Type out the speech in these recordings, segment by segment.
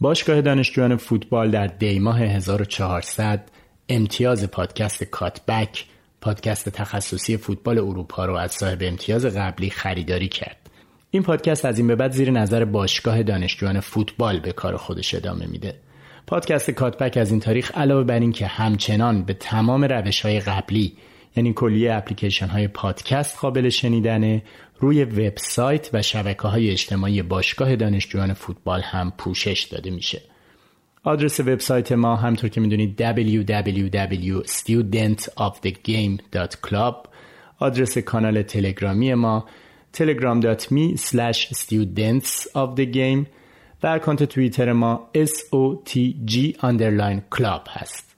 باشگاه دانشجویان فوتبال در دیماه 1400 امتیاز پادکست کاتبک پادکست تخصصی فوتبال اروپا رو از صاحب امتیاز قبلی خریداری کرد. این پادکست از این به بعد زیر نظر باشگاه دانشجویان فوتبال به کار خودش ادامه میده. پادکست کاتبک از این تاریخ علاوه بر این که همچنان به تمام روش های قبلی یعنی کلیه اپلیکیشن های پادکست قابل شنیدنه روی وبسایت و شبکه های اجتماعی باشگاه دانشجویان فوتبال هم پوشش داده میشه. آدرس وبسایت ما همطور که می‌دونید www.studentofthegame.club آدرس کانال تلگرامی ما telegram.me slash studentsofthegame و اکانت توییتر ما SOTG underline club هست.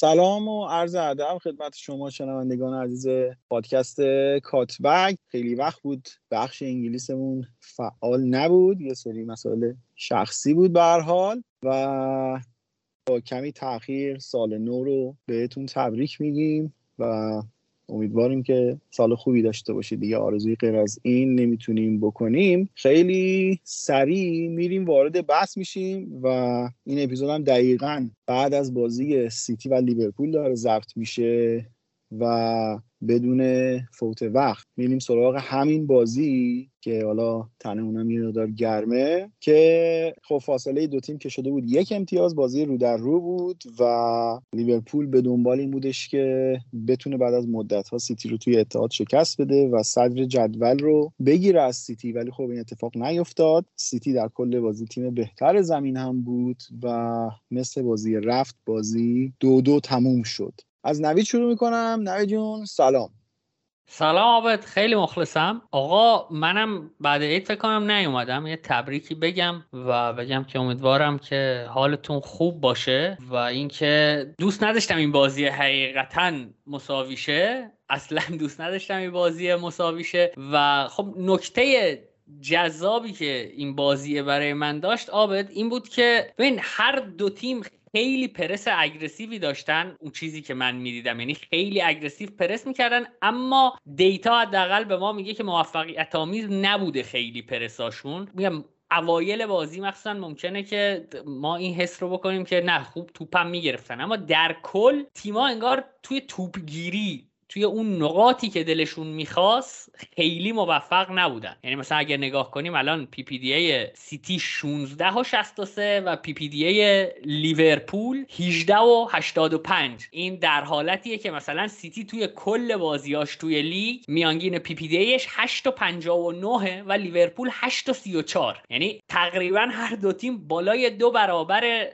سلام و عرض ادب خدمت شما شنوندگان عزیز پادکست کاتبگ خیلی وقت بود بخش انگلیسمون فعال نبود. یه سری مسائل شخصی بود به حال و با کمی تاخیر سال نو رو بهتون تبریک میگیم و امیدواریم که سال خوبی داشته باشید دیگه. آرزوی غیر از این نمی‌تونیم بکنیم. خیلی سریع میریم وارد بحث میشیم و این اپیزود هم دقیقا بعد از بازی سیتی و لیورپول داره ضبط میشه. و بدون فوت وقت میریم سراغ همین بازی که حالا تنمونم یه مقدار گرمه که خب فاصله دو تیم که شده بود یک امتیاز بازی رو در رو بود و لیورپول به دنبال این بودش که بتونه بعد از مدت ها سیتی رو توی اتحاد شکست بده و صدر جدول رو بگیره از سیتی. ولی خب این اتفاق نیفتاد. سیتی در کل بازی تیم بهتر زمین هم بود و مثل بازی رفت بازی دو دو تموم شد. از نوید شروع می‌کنم. نوید جون سلام. سلام آبد خیلی مخلصم. آقا منم بعد عید فکر کنم نیومدم. یه تبریکی بگم و بگم که امیدوارم که حالتون خوب باشه و اینکه دوست نداشتم این بازی حقیقتا مساویشه اصلا دوست نداشتم این بازی مساویشه و خب نکته جذابی که این بازی برای من داشت آبد این بود که ببین هر دو تیم خیلی پرس aggressive ی داشتن اون چیزی که من می‌دیدم یعنی خیلی aggressive پرس می‌کردن اما data حداقل به ما میگه که موفقیت آمیز نبوده خیلی پرساشون. میگم اوایل بازی مخصوصا ممکنه که ما این حس رو بکنیم که نه خوب توپم می‌گرفتن اما در کل تیما انگار توی توپگیری توی اون نقاطی که دلشون می‌خواست خیلی موفق نبودن. یعنی مثلا اگر نگاه کنیم الان PPDA سیتی 16 و 63 و PPDA لیورپول 18 و 85 این در حالتیه که مثلا سیتی توی کل بازیاش توی لیگ میانگین PPDA ش 8 و 59 و لیورپول 8 و 34 یعنی تقریبا هر دو تیم بالای دو برابر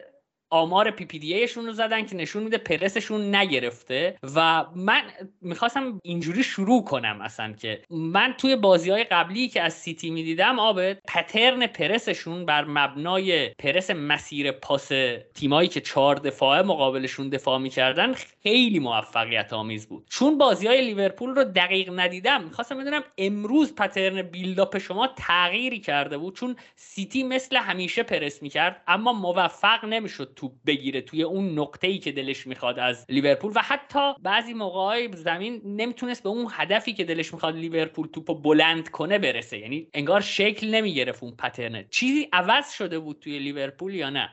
آمار PPDA رو زدن که نشون میده پرسشون نگرفته و من می‌خواستم اینجوری شروع کنم اصلا که من توی بازی های قبلی که از سیتی می‌دیدم آبد pattern پرسشون بر مبنای پرس مسیر پاس تیمایی که چهار دفاعه مقابلشون دفاع می‌کردن خیلی موفقیت آمیز بود. چون بازی های لیورپول رو دقیق ندیدم می‌خواستم بدونم امروز pattern build-up شما تغییری کرده بود؟ چون سیتی مثل همیشه پرس می‌کرد اما موفق نمی‌شد توپ بگیره توی اون نقطه ای که دلش می‌خواد از لیورپول و حتی بعضی موقعهای زمین نمی‌تونست به اون هدفی که دلش می‌خواد لیورپول توپو بلند کنه برسه. یعنی انگار شکل نمی‌گرفت اون پترنه چیزی عوض شده بود توی لیورپول یا نه؟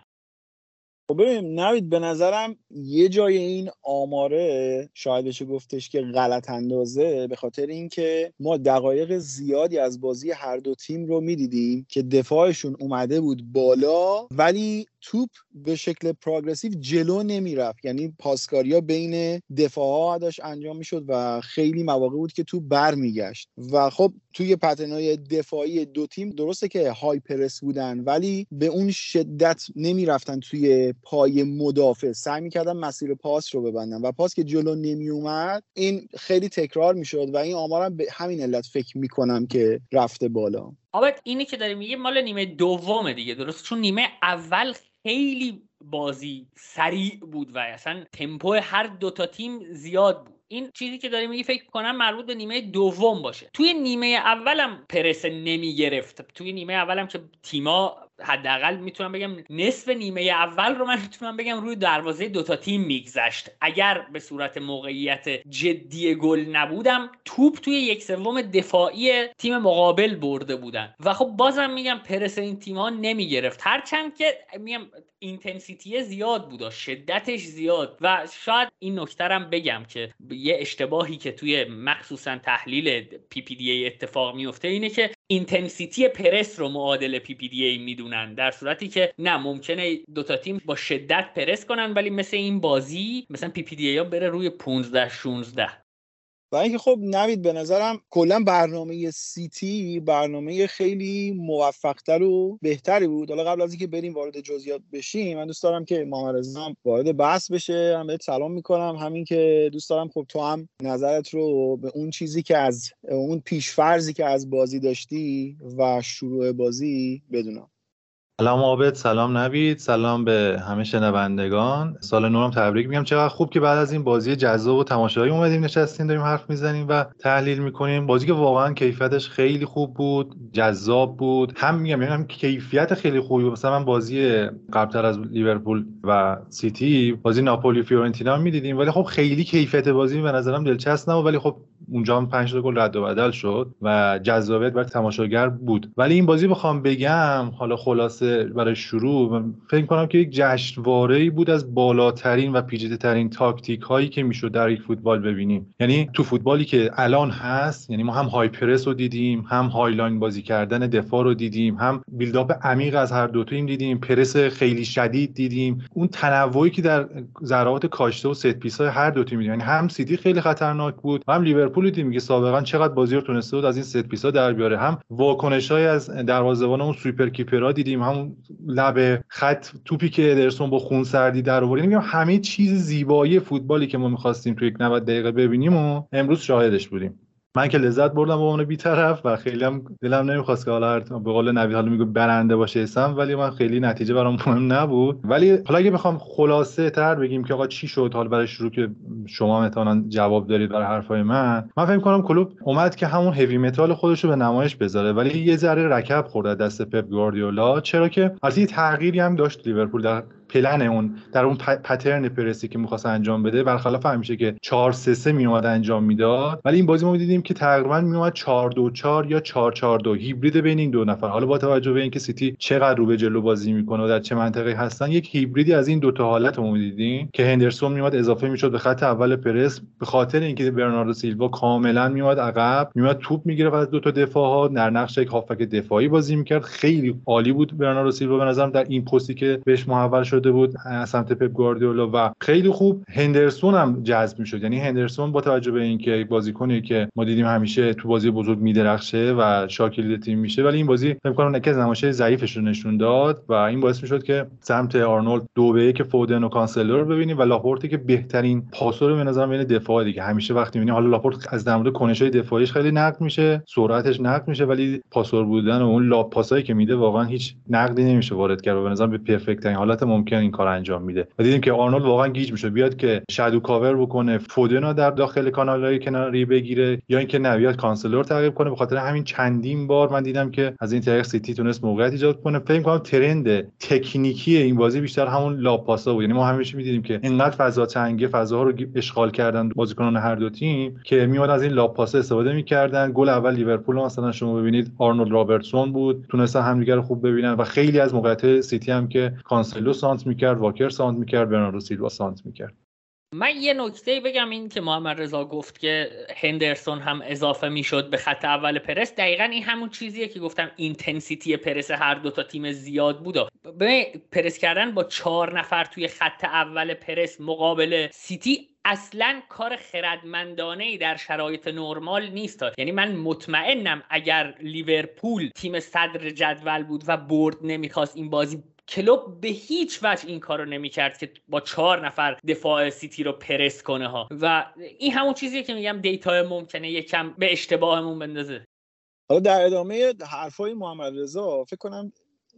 خب ببین نوید به نظرم یه جای این آماره شاید بشه گفتش که غلط اندازه به خاطر اینکه ما دقایق زیادی از بازی هر دو تیم رو می‌دیدیم که دفاعشون اومده بود بالا ولی توپ به شکل پروگرسیو جلو نمی‌رفت. یعنی پاسکاریا بین دفاع ها داشت انجام می‌شد و خیلی مواقع بود که توپ برمیگشت. و خب توی پترنای دفاعی دو تیم درسته که های پرس بودن ولی به اون شدت نمی‌رفتن توی پای مدافع. سعی می‌کردن مسیر پاس رو ببندن و پاس که جلو نمیومد این خیلی تکرار می‌شد و این آمارم به همین علت فکر می‌کنم که رفته بالا. آبت اینی که داری میگه مال نیمه دومه دیگه درست؟ چون نیمه اول خیلی بازی سریع بود و اصلا تمپو هر دوتا تیم زیاد بود. این چیزی که داری میگی فکر کنم مربوط به نیمه دوم باشه. توی نیمه اولم پرس نمی گرفت توی نیمه اولم که تیما حداقل می‌تونم بگم نصف نیمه اول رو من می‌تونم بگم روی دروازه دوتا تیم میگذشت. اگر به صورت موقعیت جدی گل نبودم توپ توی یک سوم دفاعی تیم مقابل برده بودن. و خب بازم میگم پرس این تیم ها نمی‌گرفت. هرچند که میگم اینتنسیتی زیاد بود شدتش زیاد. و شاید این نکترم بگم که یه اشتباهی که توی مخصوصا تحلیل PPDA اتفاق میفته اینه که intensity پرس رو معادل PPDA می‌دونن. در صورتی که نه ممکنه دوتا تیم با شدت پرس کنن ولی مثل این بازی مثلا PPDA ها بره روی 15 16 و اینکه خب نوید به نظرم کلا برنامه سیتی برنامه خیلی موفقتر و بهتری بود. حالا قبل از اینکه بریم وارد جزئیات بشیم من دوست دارم که محمد وارد بحث بشه. هم بهت سلام می‌کنم. هم اینکه دوست دارم خب تو هم نظرت رو به اون چیزی که از اون پیشفرضی که از بازی داشتی و شروع بازی بدونم. سلام عابد سلام نوید سلام به همه شنوندگان. سال نورم تبریک میگم. چقدر خوب که بعد از این بازی جذاب و تماشایی اومدیم نشستیم داریم حرف می‌زنیم و تحلیل می‌کنیم. بازی که واقعا کیفیتش خیلی خوب بود جذاب بود. هم میگم یعنی هم کیفیت خیلی خوبی بود. مثلا من بازی قبلتر از لیورپول و سیتی بازی ناپولی فیورنتینا می‌دیدیم. ولی خب خیلی کیفیت بازی به نظرم دلچسب نبود. ولی خب اونجا هم 5 گل رد و بدل شد و جذابیت برای تماشاگر بود. ولی این بازی بخوام بگم حالا خلاصه برای شروع فکر کنم که یک جشنواره بود از بالاترین و پیچیده ترین تاکتیک هایی که می‌شد در یک فوتبال ببینیم. یعنی تو فوتبالی که الان هست یعنی ما هم high press رو دیدیم هم high line بازی کردن دفاع رو دیدیم هم build-up عمیق از هر دو تیم دیدیم پرس خیلی شدید دیدیم. اون تنوعی که در ضربات کاشته و set piece های هر دو تیم دیدیم. یعنی هم سیتی خیلی خطرناک بود هم لیورپول دیدیم که سابقا چقدر بازی رو تونسته بود از این set piece ها در بیاره. هم واکنش های از دروازه‌بان اون sweeper keeper ها دیدیم هم لب خط توپی که ادرسون با خون سردی در آورد. میگم همه چیز زیبایی فوتبالی که ما می‌خواستیم توی یک 90 دقیقه ببینیم و امروز شاهدش بودیم. من که لذت بردم با اون بیطرف و خیلی هم دلم نمی‌خواست که حالا به قول نوید حالا میگه برنده باشه اسم ولی من خیلی نتیجه برام مهم نبود. ولی حالا اگه بخوام خلاصه تر بگیم که آقا چی شد حالا برای شروع که شما مثلا جواب دارید برای حرفای من من فکر کنم کلوب اومد که همون هوی متال خودش رو به نمایش بذاره. ولی یه ذره رکب خورده دست پپ گواردیولا. چرا که البته تغییری هم داشت لیورپول در پلن اون در اون پترن پرسی که می‌خواست انجام بده برخلاف همیشه که 4 3 3 میومد انجام می‌داد. ولی این بازی ما دیدیم که تقریبا میومد 4 2 4 یا 4 4 2 هیبرید بین این دو نفر. حالا با توجه به اینکه سیتی چقدر رو به جلو بازی می‌کنه و در چه منطقه هستن یک هیبریدی از این دو تا حالت رو دیدیم که هندرسون میومد اضافه می‌شد به خط اول پرس. به خاطر اینکه برناردو سیلوا کاملا میومد عقب میومد توپ می‌گرفت از دو تا دفاع ها در نقش یک هافک دفاعی بازی می‌کرد. خیلی عالی بود برناردو سیلوا به نظرم در این پستی که بهش محول شد. شده بود سمت پپ گواردیولا و خیلی خوب هندرسون هم جذب می‌شد. یعنی هندرسون با توجه به اینکه بازیکنی که ما دیدیم همیشه تو بازی بزرگ میدرخشه و شاکله تیم میشه ولی این بازی فکر کنم نکه نمایش ضعیفش رو نشون داد و این باعث می‌شد که سمت آرنولد دو به یک فودن و کانسلو رو ببینیم و لاپورتی که بهترین پاسور به نظر بین دفاع دیگه. همیشه وقتی می‌بینی حالا لاپورت از در مورد کنشای دفاعیش خیلی نقد میشه سرعتش نقد میشه ولی پاسور بودن و اون lob pass ایی که میده واقعا هیچ نقدی نمیشه وارد کرد به نظر به perfect ترین حالت ممکن ممکن این کار انجام میده. و دیدیم که آرنولد واقعا گیج میشه. بیاد که shadow cover بکنه فودنو در داخل کانالهای کناری بگیره یا اینکه نه بیاد کانسلو رو تعقیب کنه. به خاطر همین چندین بار من دیدم که از این طریق سیتی تونست موقعیت ایجاد کنه. فکر کنم trend تکنیکی این بازی بیشتر همون lob pass ا بود. یعنی ما همیشه می‌دیدیم که اینقدر فضا تنگه فضاها رو اشغال کردن بازیکنان هر دو تیم که میاد از این lob pass ا استفاده می‌کردن. گل اول لیورپول مثلا شما ببینید آرنولد رابرتسون بود. تونستن همدیگه رو خوب ببینن و خیلی از موقعیت سیتی هم که کانسلو سانتر می‌کرد واکر سانتر می‌کرد برناردو سیلوا سانتر می‌کرد. من یه نکته بگم این که محمد رضا گفت که هندرسون هم اضافه می‌شد به خط اول پرس. دقیقا این همون چیزیه که گفتم intensity پرس هر دو تا تیم زیاد بود. به پرس کردن با چهار نفر توی خط اول پرس مقابل سیتی اصلا کار خردمندانه ای در شرایط نرمال نیست. یعنی من مطمئنم اگر لیورپول تیم صدر جدول بود و برد نمی‌خواست این بازی کلوپ به هیچ وجه این کارو نمی‌کرد که با چهار نفر دفاع سیتی رو پرس کنه ها. و این همون چیزیه که میگم data ممکنه یکم به اشتباهمون بندازه. حالا در ادامه حرفای محمد رضا فکر کنم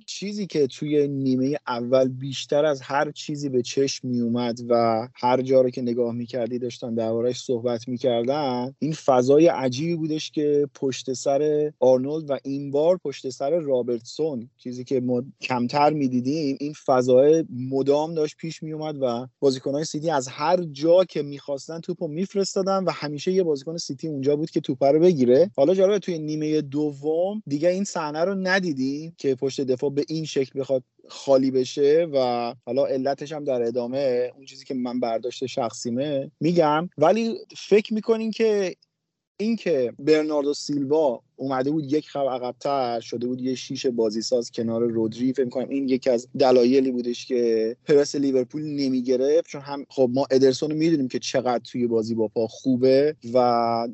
چیزی که توی نیمه اول بیشتر از هر چیزی به چشم می اومد و هر جا رو که نگاه می‌کردی داشتن دربارهش صحبت می‌کردن این فضای عجیبی بودش که پشت سر آرنولد و این بار پشت سر رابرتسون چیزی که ما کمتر می‌دیدیم این فضای مدام داشت پیش میومد و بازیکنهای سیتی از هر جا که می‌خواستن توپو میفرستادن و همیشه یه بازیکن سیتی اونجا بود که توپ رو بگیره. حالا جالبه توی نیمه دوم دیگه این صحنه رو ندیدیم که پشت دفاع به این شکل بخواد خالی بشه و حالا علتش هم در ادامه اون چیزی که من برداشت شخصیمه میگم. ولی فکر می‌کنین که اینکه برناردو سیلوا اومده بود یک خب عقبتر شده بود یه شیش بازیساز کنار رودری. فکر کنم این یکی از دلایلی بودش که پرس لیورپول نمی‌گرفت. چون هم خب ما ادرسون رو می‌دونیم که چقدر توی بازی با پا خوبه و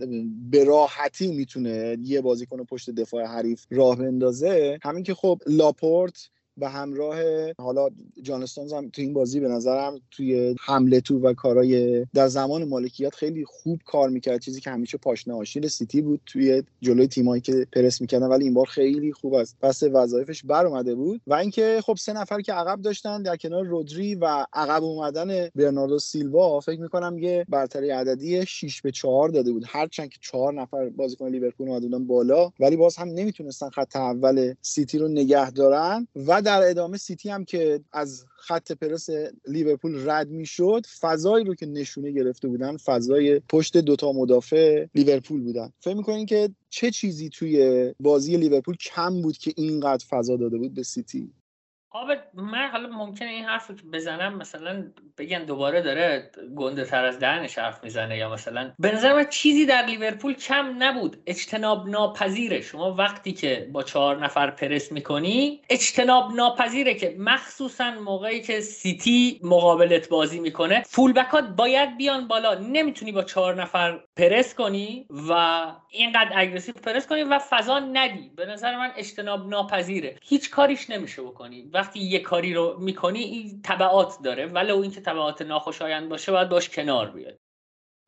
به راحتی می‌تونه یه بازیکن پشت دفاع حریف راه بندازه. همین که خب لاپورت به همراه حالا جان استونز هم تو این بازی به نظرم توی حمله تو و کارای در زمان مالکیت خیلی خوب کار می‌کرد. چیزی که همیشه پاشنه آشیل سیتی بود توی جلوی تیمایی که پرس می‌کردن ولی این بار خیلی خوب از پس وظایفش بر اومده بود. و اینکه خب سه نفر که عقب داشتن در کنار رودری و عقب اومدن برناردو سیلوا فکر می‌کنم یه برتری عددی 6 به 4 داده بود. هرچند که 4 نفر بازیکن لیورپول اومده بالا ولی باز هم نمی‌تونستن خط اول سیتی رو نگه دارن. و در ادامه سیتی هم که از خط پرس لیورپول رد می‌شد فضایی رو که نشونه گرفته بودن فضای پشت دوتا مدافع لیورپول بودن. فکر می‌کنین که چه چیزی توی بازی لیورپول کم بود که اینقدر فضا داده بود به سیتی؟ آب من حالا ممکنه این حرف که بزنم مثلا بگن دوباره داره گنده تر از دهنش حرف می‌زنه یا مثلا به نظر من چیزی در لیورپول کم نبود. اجتناب ناپذیره. شما وقتی که با چهار نفر پرس می‌کنی اجتناب ناپذیره که مخصوصا موقعی که سیتی مقابلت بازی می‌کنه فولبکات باید بیان بالا. نمی‌تونی با چهار نفر پرس کنی و اینقدر aggressive پرس کنی و فضا ندی. به نظر من اجتناب ناپذیره. هیچ کاریش نمیشه بکنی. وقتی یه کاری رو می‌کنی این تبعات داره. ولو اینکه تبعات ناخوشایند باشه باید باش کنار بیاد.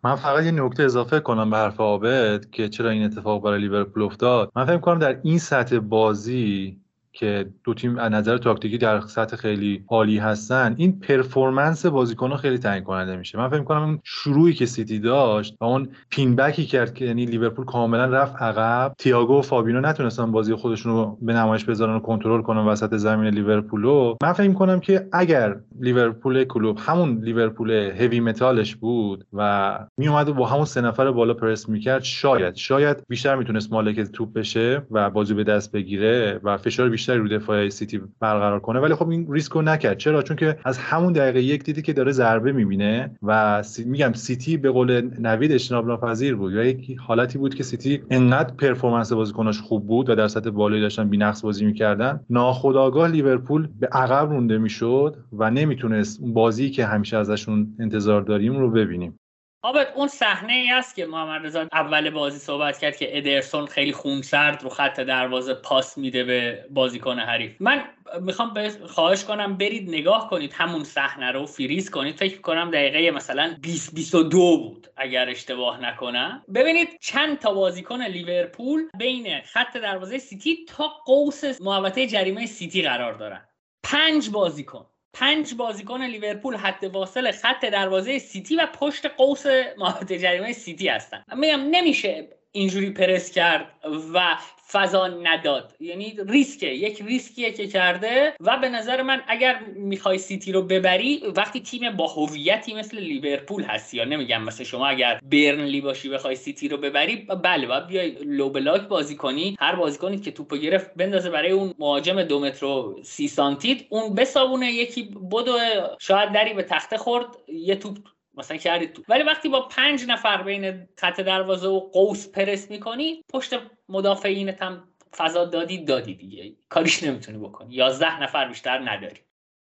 من فقط یه نکته اضافه کنم به حرف عابد که چرا این اتفاق برای لیورپول افتاد. من فکر کنم در این سطح بازی که دو تیم از نظر تاکتیکی در سطح خیلی عالی هستن این performance بازیکن‌ها خیلی تعیین کننده میشه. من فکر می‌کنم اون شروعی که سیتی داشت و اون pin back ی کرد که یعنی لیورپول کاملا رفت عقب تییاگو و فابینو نتونستن بازی خودشون به نمایش بذارن و کنترل کنن وسط زمین لیورپولو. من فکر می‌کنم که اگر لیورپول کلوپ. همون لیورپول heavy metal ش بود و میومد و با همون سه نفر بالا پرس می‌کرد. شاید شاید بیشتر می‌تونست مالک توپ بشه و بازی به دست بگیره و فشار بیشتری رو دفاع سیتی برقرار کنه. ولی خب این ریسکو نکرد. چرا؟ چون که از همون دقیقه یک دیدی که داره ضربه می‌بینه و سی... میگم سیتی به قول نوید اجتناب ناپذیر بود. یا یک حالتی بود که سیتی انقدر performance بازیکناش خوب بود و در سطح بالایی داشتن بی‌نقص بازی می‌کردن. ناخودآگاه لیورپول به عقب رونده می‌شد و نمی‌تونست اون بازی که همیشه ازشون انتظار داریم رو ببینیم. آبت اون صحنه ای است که محمد رضا اول بازی صحبت کرد که ادرسون خیلی خونسرد رو خط دروازه پاس میده به بازیکن حریف. من می‌خوام خواهش کنم برید نگاه کنید همون صحنه رو فریز کنید. فکر کنم دقیقه مثلا 20 22 بود اگر اشتباه نکنم. ببینید چند تا بازیکن لیورپول بین خط دروازه سیتی تا قوس محوطه جریمه سیتی قرار دارن. پنج بازیکن. پنج بازیکن لیورپول حد واصل خط دروازه سیتی و پشت قوس محوطه جریمه سیتی هستن. میگم نمیشه اینجوری پرس کرد و فضا نداد. یعنی ریسکه. یک ریسکیه که کرده و به نظر من اگر می‌خوای سیتی رو ببری وقتی تیم با هویتی مثل لیورپول هستی یا نمیگم مثل شما اگر برنلی باشی بخوای سیتی رو ببری بله باید بیای low block بازی کنی. هر بازیکنی که توپو گرفت بندازه برای اون مهاجم دو متر و سی سانتیت. اون بسابونه یکی بدو شاید دری به تخته خورد یه توپ مثلا کردی تو ولی وقتی با پنج نفر بین خط دروازه و قوس پرس می‌کنی پشت مدافعینت هم فضا دادی دادی دیگه. کاریش نمی‌تونی بکنی. یازده نفر بیشتر نداری.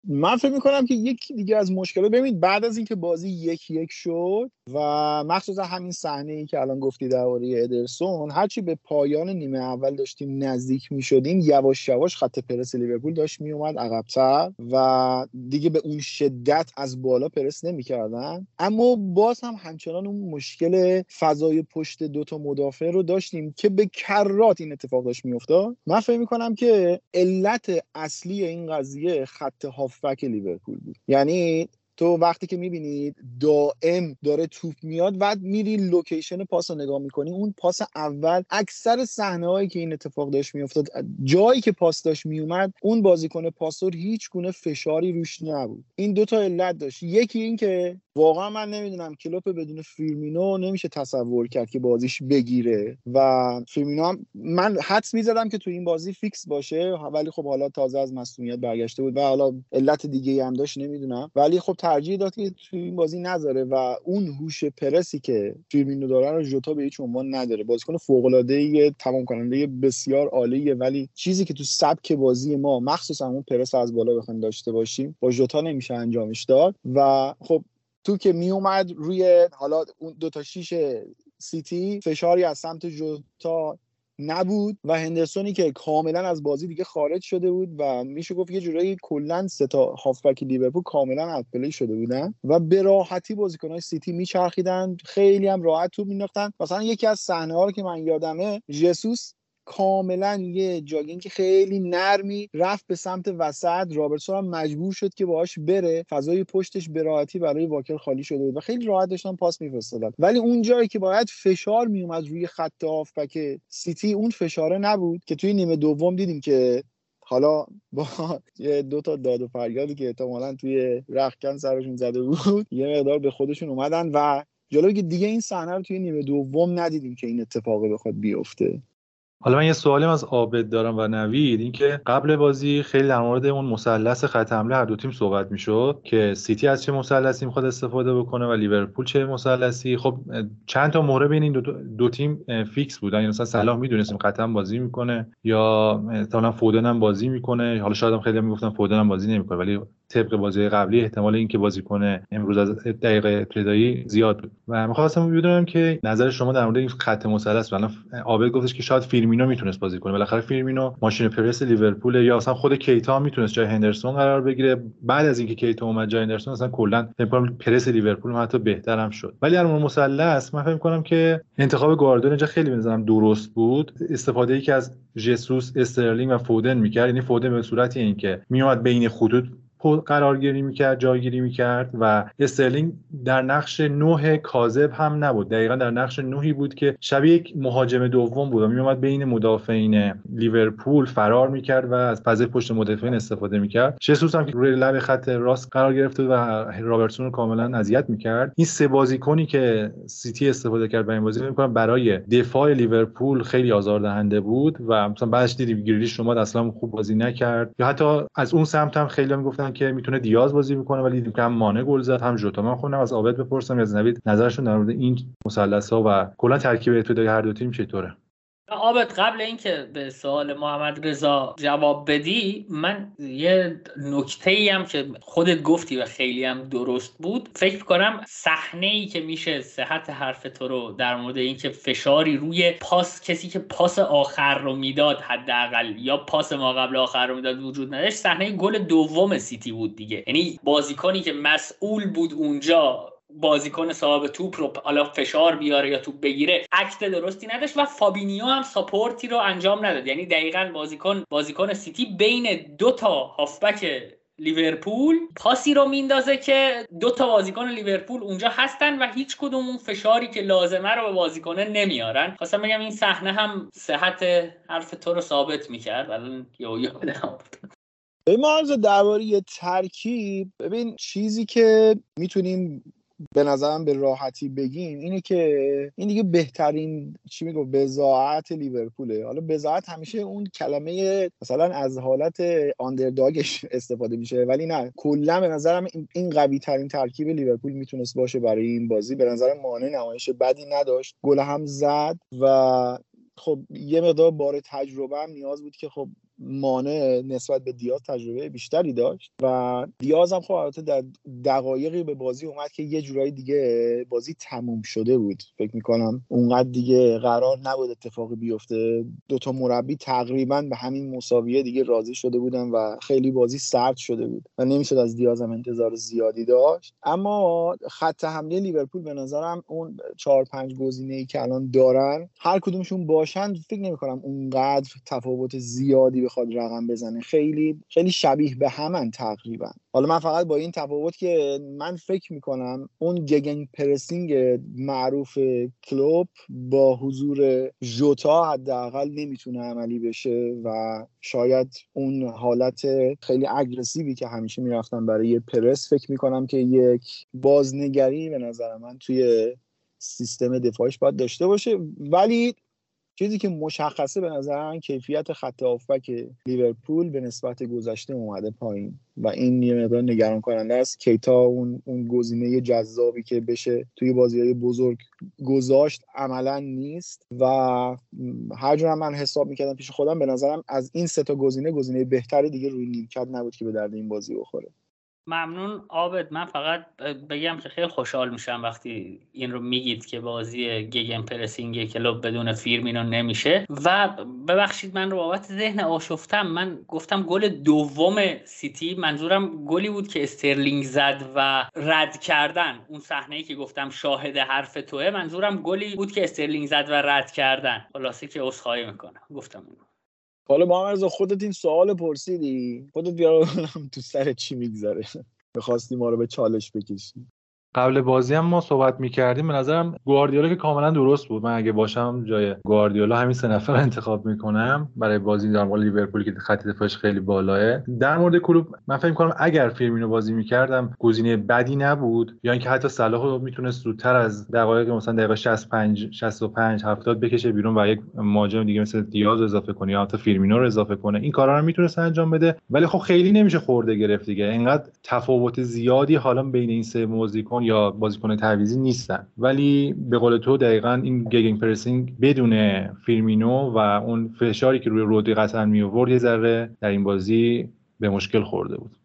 من فکر می‌کنم که یکی دیگه از مشکلات ببینید بعد از اینکه بازی یک یک شد و مخصوصا همین صحنه ای که الان گفتی درباره ادرسون هرچی به پایان نیمه اول داشتیم نزدیک می‌شدیم یواش یواش خط پرس لیورپول داشت میومد عقبتر و دیگه به اون شدت از بالا پرس نمی‌کردن. اما باز هم همچنان اون مشکل فضای پشت دوتا مدافع رو داشتیم که به کرات این اتفاق داشت میافتاد. من فکر می‌کنم که علت اصلی این قضیه خط هافبک لیورپول بود. یعنی تو وقتی که می‌بینید دائم داره توپ میاد بعد میری location پاس رو نگاه می‌کنی اون پاس اول اکثر صحنه هایی که این اتفاق داشت میافتاد جایی که پاس داشت میومد اون بازیکن پاسور هیچ گونه فشاری روش نبود. این دوتا علت داشت. یکی این که واقعا من نمی‌دونم کلوپ بدون فیرمینو نمیشه تصور کرد که بازیش بگیره و فیرمینو هم من حدس می‌زدم که تو این بازی فیکس باشه ولی خب حالا تازه از مصدومیت برگشته بود و حالا علت دیگه هم داشت نمی‌دونم. ولی خب ترجیح داد که تو این بازی نذاره و اون هوش پرسی که فیرمینو داره رو ژوتا به هیچ عنوان نداره. بازیکن فوق العاده تمام کننده بسیار عالیه ولی چیزی که تو سبک بازی ما مخصوصا اون پرس از بالا بخوایم داشته باشیم با ژوتا نمیشه انجامش داد و خب تو که می اومد روی حالا اون دو تا شیش سیتی فشاری از سمت جوتا نبود و هندرسونی که کاملا از بازی دیگه خارج شده بود و میشه گفت یه جورایی کلا سه تا هافبک لیورپول کاملا پلی شده بودن و به راحتی بازیکنهای سیتی میچرخیدن خیلی هم راحت توپ مینداختن. مثلا یکی از صحنه ها رو که من یادمه ژسوس کاملا یه jogging خیلی نرمی رفت به سمت وسط. رابرتسون هم مجبور شد که باهاش بره. فضای پشتش به راحتی برای واکر خالی شده بود و خیلی راحت داشتن پاس میفرستادن. ولی اون جایی که باید فشار میومد روی خط هافبک سیتی اون فشاره نبود که توی نیمه دوم دیدیم که حالا با یه دو تا داد و فریادی که احتمالا توی رختکن سرشون زده بود یه مقدار به خودشون اومدن و جلوی دیگه این صحنه رو توی نیمه دوم ندیدیم که این اتفاق بخواد بیفته. حالا من یه سوالی از عابد دارم و نوید اینکه قبل بازی خیلی در مورد اون مثلث خط حمله هر دو تیم صحبت می‌شد که سیتی از چه مثلثی می‌خواد استفاده بکنه و لیورپول چه مثلثی؟ خب چند تا مهره بین این دو, دو تیم فیکس بودن. یعنی مثلا صلاح می‌دونستیم قطعا بازی می‌کنه یا مثلا فودن هم بازی می‌کنه. حالا شاید هم خیلی هم می‌گفتن فودن هم بازی نمی‌کنه ولی طبق بازی قبلی احتمال اینکه بازی کنه امروز از دقیقه ابتدایی زیاد بود. و می‌خواستم بدونم که نظر شما در مورد این خط مثلث الان عابد گفتش که شاید فیرمینو می‌تونست بازی کنه. بالاخره فیرمینو ماشین پرس لیورپول یا اصلا خود کیتا می‌تونست جای هندرسون قرار بگیره. بعد از اینکه کیتا اومد جای هندرسون اصلا کلا پرس لیورپول حتی بهتر هم شد. ولی در مورد مثلث من فکر کنم که انتخاب گواردیولا اینجا خیلی به درست بود. استفاده ای که از ژسوس استرلینگ و فودن می‌کرد. یعنی فودن به صورتی اینکه میومد بین خطوط قرارگیری می‌کرد جایگیری می‌کرد و استرلینگ در نقش نوک کاذب هم نبود. دقیقا در نقش نوکی بود که شبیه یک مهاجم دوم بود و میومد بین مدافعین لیورپول فرار می‌کرد و از فضای پشت مدافعین استفاده می‌کرد. ژسوس هم که روی لب خط راست قرار گرفته و رابرتسون رو کاملا اذیت می‌کرد. این سه بازیکنی که سیتی استفاده کرد برای این بازی می‌کنم برای دفاع لیورپول خیلی آزاردهنده بود و مثلا بعدش دیدیم گریلیش شما اصلا خوب بازی نکرد. یا حتی از اون سمت هم خیلی می‌گفتن که می‌تونه دیاز بازی می‌کنه ولی هم مانه گل زد هم ژوتا من خودم از عابد بپرسم از نوید نظرشون در مورد این مثلث ها و کلا ترکیب ابتدایی هر دو تیم چطوره؟ آبت قبل اینکه به سوال محمد رضا جواب بدی من یه نکته ای هم که خودت گفتی و خیلی هم درست بود فکر کنم صحنه ای که میشه صحت حرف تو رو در مورد اینکه فشاری روی پاس کسی که پاس آخر رو می‌داد حداقل یا پاس ما قبل آخر رو می‌داد وجود نداشت صحنه گل دوم سیتی بود دیگه. یعنی بازیکنی که مسئول بود اونجا بازیکن صاحب توپ رو حالا فشار بیاره یا توپ بگیره act درستی نداشت و فابینیو هم support ی رو انجام نداد. یعنی دقیقا بازیکن بازیکن سیتی بین دو تا هافبک لیورپول پاسی رو میندازه که دو تا بازیکن لیورپول اونجا هستن و هیچ کدوم اون فشاری که لازمه رو به بازیکنه نمیارن. خواستم بگم این صحنه هم صحت حرف تو رو ثابت می‌کرد. الان یو به ما درباره ترکیب ببین چیزی که می‌تونیم به نظرم به راحتی بگیم اینه که این دیگه بهترین چی میگو بزاعت لیورپوله. حالا بزاعت همیشه اون کلمه مثلا از حالت آندرداگش استفاده میشه ولی نه. کلا به نظرم این قوی ترین ترکیب لیورپول می‌تونست باشه برای این بازی. به نظر مانع نمایش بدی نداشت. گل هم زد و خب یه مقدار بار تجربه هم نیاز بود که خب مانع نسبت به دیاز تجربه بیشتری داشت و دیاز هم خب البته در دقایقی به بازی اومد که یه جورایی دیگه بازی تموم شده بود. فکر می‌کنم اونقدر دیگه قرار نبود اتفاقی بیفته. دوتا مربی تقریبا به همین مساویه دیگه راضی شده بودن و خیلی بازی سرد شده بود و نمی‌شد از دیاز هم انتظار زیادی داشت. اما خط حمله لیورپول به نظرم اون چهار پنج گزینه ای که الان دارن هر کدومشون باشن فکر نمی‌کنم اونقدر تفاوت زیادی بخواد رقم بزنه. خیلی خیلی شبیه به همن تقریبا. حالا من فقط با این تفاوت که من فکر می‌کنم اون گگن پرسینگ معروف کلوب با حضور جوتا حداقل نمی‌تونه عملی بشه و شاید اون حالت خیلی اگرسیوی که همیشه می‌رفتن برای پرس فکر می‌کنم که یک بازنگری به نظر من توی سیستم دفاعش باید داشته باشه. ولی چیزی که مشخصه به نظر من کیفیت خط آفک لیورپول به نسبت گذشته اومده پایین. و این یه مقدار نگران کننده است. کیتا اون اون گزینه جذابی که بشه توی بازی های بزرگ گذاشت عملا نیست. و هر جور من حساب می‌کردم پیش خودم به نظرم از این سه تا گزینه گزینه بهتری دیگه روی نیمکت نبود که به درد این بازی بخوره. ممنون. عابد من فقط بگم که خیلی خوشحال میشم وقتی این رو میگید که بازی gegenpressing کلوپ بدون فیرمینو نمیشه. و ببخشید من رو بابت ذهن آشفتم. من گفتم گل دوم سیتی منظورم گلی بود که استرلینگ زد و رد کردن. اون صحنه ای که گفتم شاهد حرف توه منظورم گلی بود که استرلینگ زد و رد کردن. خلاصه که عذرخواهی می‌کنم. گفتم اینو حالا با خودت این سوال پرسیدی؟ خودت بیار تو سر چی میگذره. می‌خواستی ما رو به چالش بکشی. قبل بازی هم ما صحبت می‌کردیم به نظرم گواردیولا که کاملا درست بود. من اگه باشم جای گواردیولا همین سه نفر انتخاب می‌کنم. برای بازی در مقابل لیورپول که خط دفاعش خیلی بالاه در مورد کلوب من فکر می‌کنم اگر فیرمینو بازی می‌کردم گزینه بدی نبود. یا اینکه حتی صلاح رو می‌تونست زودتر از دقایق مثلا دقیقه 65 65 70 بکشه بیرون و یک مهاجم دیگه مثل دیاز اضافه کنه یا حتی فیرمینو رو اضافه کنه. این کارا رو می‌تونست انجام بده. ولی خب خیلی نمیشه خورده گرفت دیگه. اینقدر تفاوت زیادی حالا بین این سه بازیکن یا بازیکن تعویزی نیستن. ولی به قول تو دقیقا این gegenpressing بدون فیرمینو و اون فشاری که روی رودی قطعا می آورد یه ذره در این بازی به مشکل خورده بود.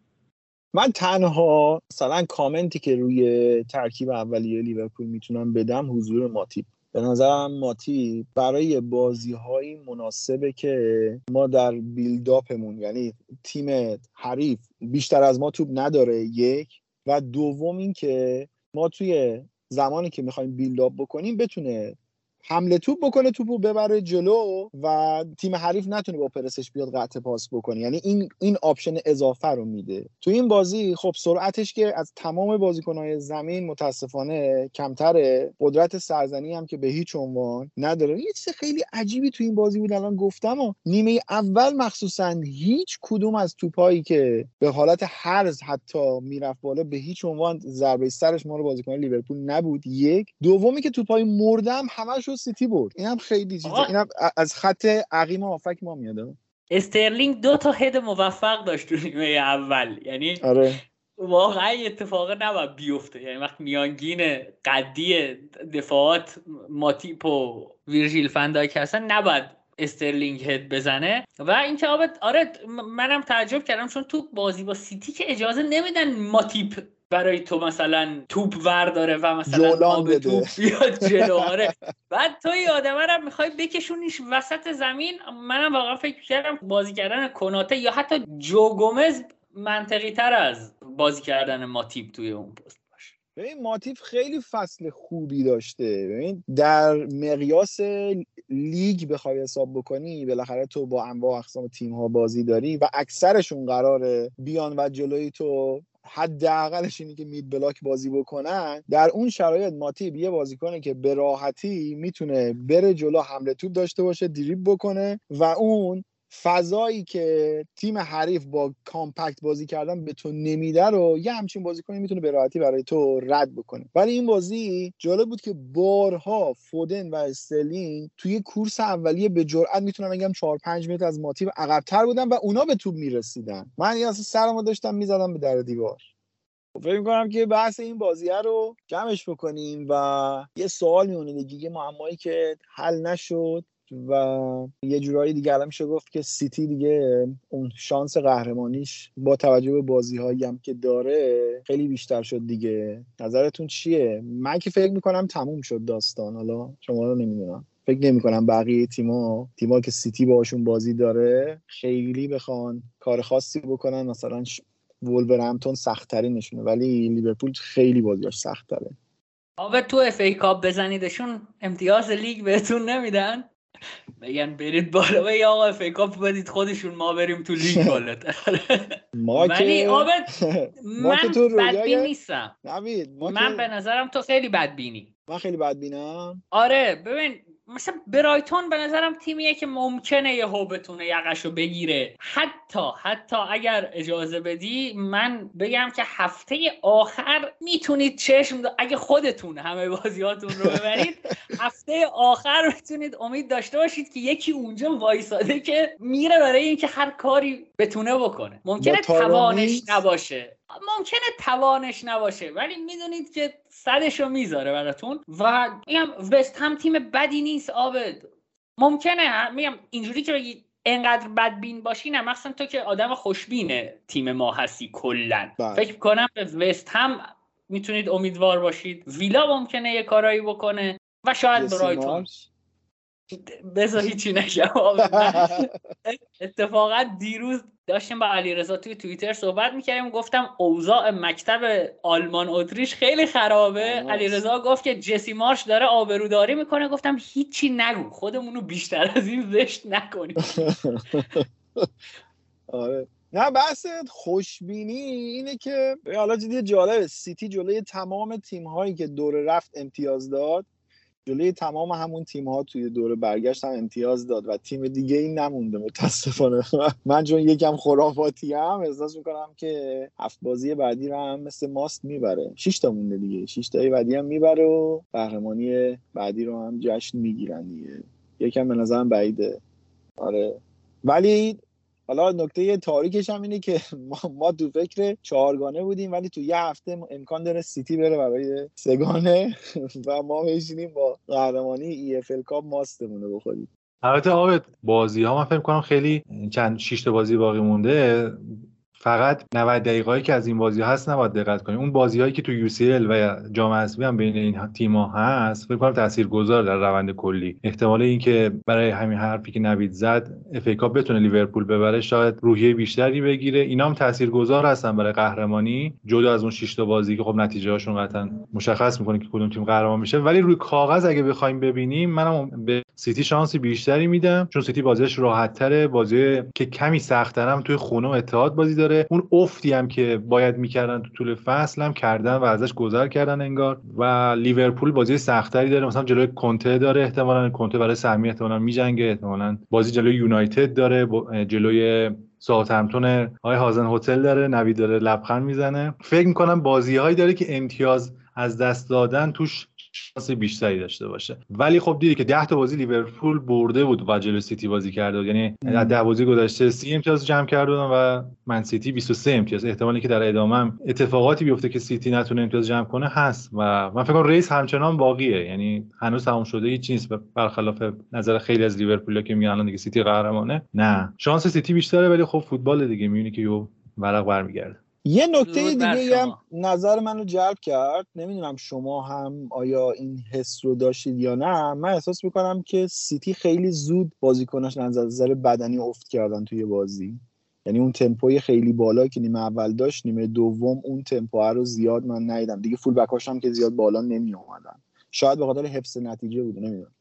من تنها مثلا کامنتی که روی ترکیب اولیه لیورپول می‌تونم بدم حضور ماتیب به نظرم ماتیپ برای بازی هایی مناسبه که ما در build-up مون یعنی تیم حریف بیشتر از ما توپ نداره یک. و دوم این که ما توی زمانی که می‌خوایم build-up بکنیم بتونه حمل توپ بکنه توپو ببره جلو و تیم حریف نتونه با پرسش بیاد قطع پاس بکنه. یعنی این این option اضافه رو میده. تو این بازی خب سرعتش که از تمام بازیکنهای زمین متاسفانه کمتره. قدرت سرزنی هم که به هیچ عنوان نداره. یه چیز خیلی عجیبی تو این بازی بود الان گفتم و نیمه اول مخصوصا هیچ کدوم از توپایی که به حالت هرز حتی می‌رفت بالا به هیچ عنوان ضربه سرش مال بازیکن لیورپول نبود. یک. دومی که توپای دوم همش رو سیتی برد. این هم خیلی چیزه. این هم از خط عقب هافبک ما میاد استرلینگ دو تا head موفق داشت تو نیمه اول. یعنی آره. واقعا اتفاق نباید بیفته. یعنی وقتی میانگین قدی دفاعات ماتیپ و ویرژیل فندایک هستن نباید استرلینگ head بزنه. و این آره منم تعجب کردم چون تو بازی با سیتی که اجازه نمیدن ماتیپ برای تو مثلا توپ ور داره و مثلا آب توپ بیاد جلو. آره. بعد تو این آدمه رو می‌خوای بکشونیش وسط زمین. منم واقعا فکر کردم بازی کردن کناته یا حتی جو گومز منطقی تر از بازی کردن ماتیب توی اون پست باشه. ببین ماتیف خیلی فصل خوبی داشته. ببین در مقیاس لیگ بخوای حساب بکنی بالاخره تو با انواع اقسام تیم ها بازی داری و اکثرشون قراره بیان و جلوی تو حداقلش اینی که مید بلاک بازی بکنن در اون شرایط ماتیب یه بازیکنه که به راحتی می‌تونه بره جلو حمله توپ داشته باشه دریب بکنه و اون فضایی که تیم حریف با کامپکت بازی کردن به تو نمیده رو یه همچین بازیکنی می‌تونه به راحتی برای تو رد بکنه. ولی این بازی جالب بود که بارها فودن و استلین توی کورس اولیه به جرئت می‌تونم بگم 4 5 متر از ماتیو عقبتر بودن و اونا به توپ می‌رسیدن. من اصلا سرمو داشتم می‌زدم به در دیوار. فکر می‌کنم که بحث این بازیه رو جمعش بکنیم و یه سوال میونه دیگه معمایی که حل نشد. و یه جورایی دیگه الان میشه گفت که سیتی دیگه اون شانس قهرمانیش با توجه به بازی هایی هم که داره خیلی بیشتر شد دیگه. نظرتون چیه؟ من که فکر می‌کنم تموم شد داستان. حالا شما رو نمی‌دونم. فکر نمی کنم بقیه تیما تیما که سیتی باشون بازی داره خیلی بخوان کار خاصی بکنن. مثلا وولورهمپتون سختتری نشونه ولی لیورپول خیلی بازیاش سختتره. آبه تو FA Cup بزنیدشون امتیاز لیگ بهتون نمیدن؟ بگن برید بالا. و یا آقا کاپ بدید خودشون ما بریم تو لیگ بالا. ما ولی عابد من بدبین نیستم. من به نظرم تو خیلی بدبینی. من خیلی بدبینم. آره ببین مثلا برایتون به نظرم تیمیه که ممکنه یه بتونه یقش رو بگیره. حتی حتی اگر اجازه بدی من بگم که هفته آخر می‌تونید چشم اگه خودتون همه بازیاتون رو ببرید هفته آخر می‌تونید امید داشته باشید که یکی اونجا وایساده که میره برای اینکه هر کاری بتونه بکنه. ممکنه توانش نباشه. ممکنه توانش نباشه ولی می‌دونید که صدش رو می‌ذاره براتون و میگم وست هم تیم بدی نیست آبد. ممکنه میگم اینجوری که بگید انقدر بدبین باشی نه مثلا تو که آدم خوشبینه تیم ما هستی کلا. بله. فکر کنم به وست هم می‌تونید امیدوار باشید. ویلا ممکنه یه کارایی بکنه و شاید برایتون. بذار هیچی نشم اتفاقا دیروز داشتیم با علیرضا توی توییتر صحبت می‌کردیم. گفتم اوضاع مکتب آلمان اتریش خیلی خرابه. علیرضا گفت که جسی مارش داره آبروداری می‌کنه. گفتم هیچی نگو. خودمونو بیشتر از این زشت نکنیم. آره. نه بحث خوشبینی اینه که حالا جدی جالبه. سیتی جلوی تمام تیم هایی که دور رفت امتیاز داد. جلوی تمام همون تیم ها توی دوره برگشت هم امتیاز داد و تیم دیگه این نمونده متاسفانه. من چون یکم خرافاتی هم احساس می‌کنم که هفت بازی بعدی رو هم مثل ماست می‌بره. شش تا مونده دیگه. شش تای بعدی هم می‌بره و قهرمانی بعدی رو هم جشن می‌گیرن دیگه. یکم به نظرم بعیده. آره. ولی حالا نکته تاریکش هم اینه که ما, ما تو فکر چهارگانه بودیم ولی تو یه هفته امکان داره سیتی بره برای سه‌گانه و ما بشینیم با قهرمانی EFL Cup ماستمونو بخوریم. البته آبد بازی ها من فکر کنم خیلی چند شش بازی باقی مونده. فقط 90 دقیقه‌ای که از این بازی هست نباید دقت کنیم اون بازیهایی که تو یو سی ال و جام حذفی هم بین این تیم‌ها هست فکر کنم تاثیرگذار در روند کلی. احتمال اینکه برای همین حرفی که نوید زد FA Cup بتونه لیورپول ببره شاید روحیه بیشتری بگیره. اینا هم تاثیرگذار هستن برای قهرمانی جدا از اون 6 تا بازی که خب نتیجه هاشون قطعا مشخص می‌کنه که کدوم تیم قهرمان میشه. ولی روی کاغذ اگه بخوایم ببینیم منم به سیتی شانسی بیشتری میدم چون سیتی بازیش راحت بازی که کمی سخت‌ترم توی خونه اتحاد بازی داره. اون افتی هم که باید می‌کردن تو طول فصل هم کردن و ازش گذر کردن انگار. و لیورپول بازی سخت‌تری داره. مثلا جلوی کونته داره احتمالا. کونته برای سهمیه احتمالا میجنگه. احتمالا بازی جلوی یونایتد داره. جلوی ساوتهمپتون هازن هوتل داره. نوید داره لبخند می‌زنه. فکر می‌کنم بازی هایی داره که امتیاز از دست دادن توش شانس بیشتری داشته باشه. ولی خب دیدی که 10 تا بازی لیورپول برده بود و جلو سیتی بازی کرده یعنی از 10 بازی گذشته 30 امتیاز جمع کرده و منسیتی 23 امتیاز. احتمالی که در ادامه هم اتفاقاتی بیفته که سیتی نتونه امتیاز جمع کنه هست و من فکر کنم race همچنان باقیه. یعنی هنوز تموم شده هیچ نیست. برخلاف نظر خیلی از لیورپول که میگن الان دیگه سیتی قهرمانه. نه. شانس سیتی بیشتره ولی خب فوتبال دیگه می‌بینی که یهو ورق برمیگرده. یه نکته دیگه هم نظر منو جلب کرد. نمی‌دونم شما هم آیا این حس رو داشتید یا نه. من احساس می‌کنم که سیتی خیلی زود بازیکناش از نظر بدنی افت کردن توی بازی. یعنی اون تمپوی خیلی بالا که نیمه اول داشت نیمه دوم اون تمپو رو زیاد من ندیدم. دیگه full back اش هم که زیاد بالا نمی اومدن شاید به خاطر حفظ نتیجه بوده نمی‌دونم.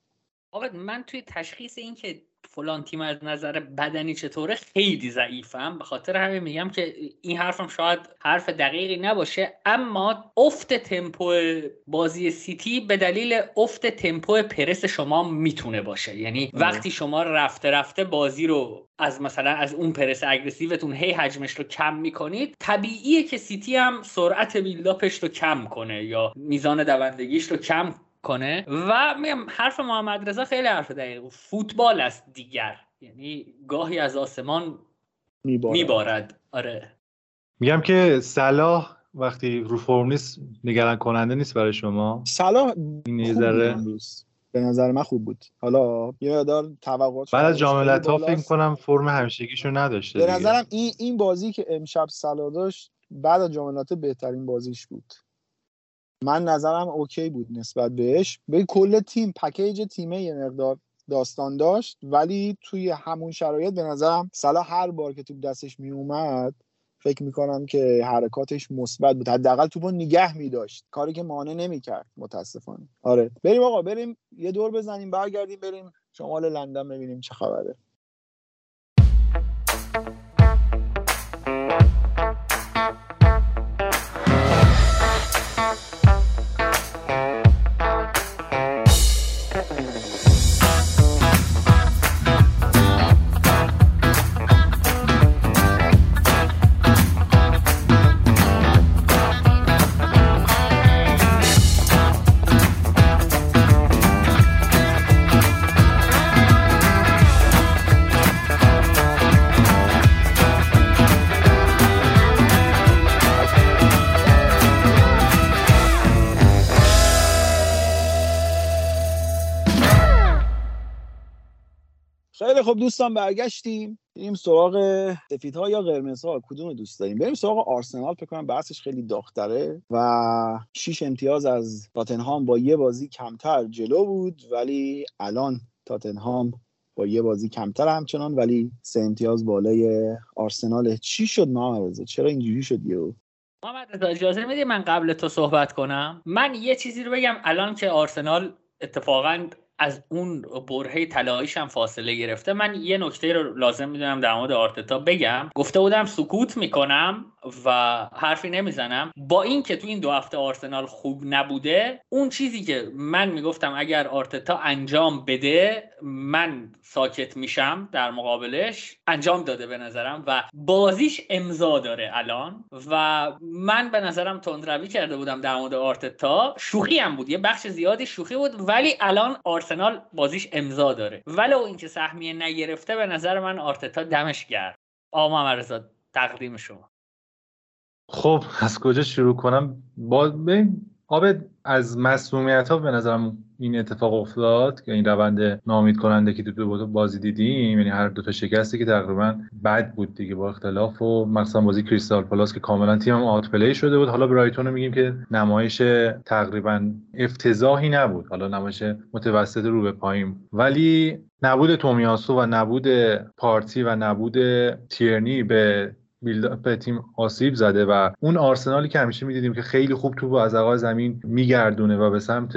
من توی تشخیص این که فلان تیم از نظر بدنی چطوره؟ خیلی ضعیفم. به خاطر همین میگم که این حرفم شاید حرف دقیقی نباشه اما افت تمپو بازی سیتی به دلیل افت تمپو پرس شما می‌تونه باشه. یعنی وقتی شما رفته رفته بازی رو از مثلا از اون پرس اگریسیوتون هی حجمش رو کم می‌کنید طبیعیه که سیتی هم سرعت بیلداپش رو کم کنه یا میزان دوندگیش رو کم کنه و میگم حرف محمد رضا خیلی حرف دقیق. فوتبال است دیگر. یعنی گاهی از آسمان میبارد, میبارد. آره. میگم که صلاح وقتی رو فرم نیست نگران کننده نیست برای شما. صلاح به نظر من خوب بود. حالا یه دار توقعات بعد از جام فکر کنم فرم همیشگیشو نداشته به نظرم این این بازی که امشب سلا داشت بعد از جام بهترین بازیش بود. من نظرم اوکی بود نسبت بهش. به کل تیم پکیج تیمه یه مقدار داستان داشت. ولی توی همون شرایط به نظرم سلا هر بار که توپ دستش می اومد فکر می‌کنم که حرکاتش مثبت بود. حداقل توپو نگه میداشت. کاری که مانع نمی‌کرد متاسفانه. آره. بریم آقا بریم یه دور بزنیم برگردیم بریم شمال لندن ببینیم چه خبره. خب دوستان برگشتیم. بریم سراغ سفیدها یا قرمزها. کدوم دوست داریم؟ بریم سراغ آرسنال. فکر کنم بحثش خیلی داغتره و 6 امتیاز از تاتنهام با یه بازی کمتر جلو بود. ولی الان تاتنهام با یه بازی کمتر همچنان. ولی سه امتیاز بالای آرسنال. چی شد محمد چرا اینجوری شد یهو؟ محمد اجازه میدی من قبل تو صحبت کنم؟ من یه چیزی رو بگم. الان که آرسنال اتفاقا از اون برهه طلاییش هم فاصله گرفته. من یه نکته رو لازم می‌دونم در مورد آرتتا بگم. گفته بودم سکوت می‌کنم و حرفی نمی‌زنم. با اینکه تو این دو هفته آرسنال خوب نبوده اون چیزی که من می‌گفتم اگر آرتتا انجام بده من ساکت میشم در مقابلش. انجام داده به نظرم و بازیش امضا داره الان. و من به نظرم تندروی کرده بودم در مورد آرتتا. شوخی هم بود. یه بخش زیادی شوخی بود. ولی الان آرسنال بازیش امضا داره. ولو اینکه سهمیه نگرفته به نظر من آرتتا دمش گرم. آقا میرزا تقدیم شما. خب از کجا شروع کنم؟ با آبد از مسئولیت ها به نظرم این اتفاق افتاد که این روند ناامید کننده که تو بازی دیدیم یعنی هر دو تا شکستی که تقریبا بد بود دیگه با اختلاف و مثلا بازی کریستال پالاس که کاملا تیمم outplay شده بود. حالا برایتون رو میگیم که نمایش تقریبا افتضاحی نبود. حالا نمایش متوسط رو به پایین. ولی نبود تومیاسو و نبود پارتی و نبود تیرنی به به تیم آسیب زده و اون آرسنالی که همیشه می‌دیدیم که خیلی خوب توپو از زمین میگردونه و به سمت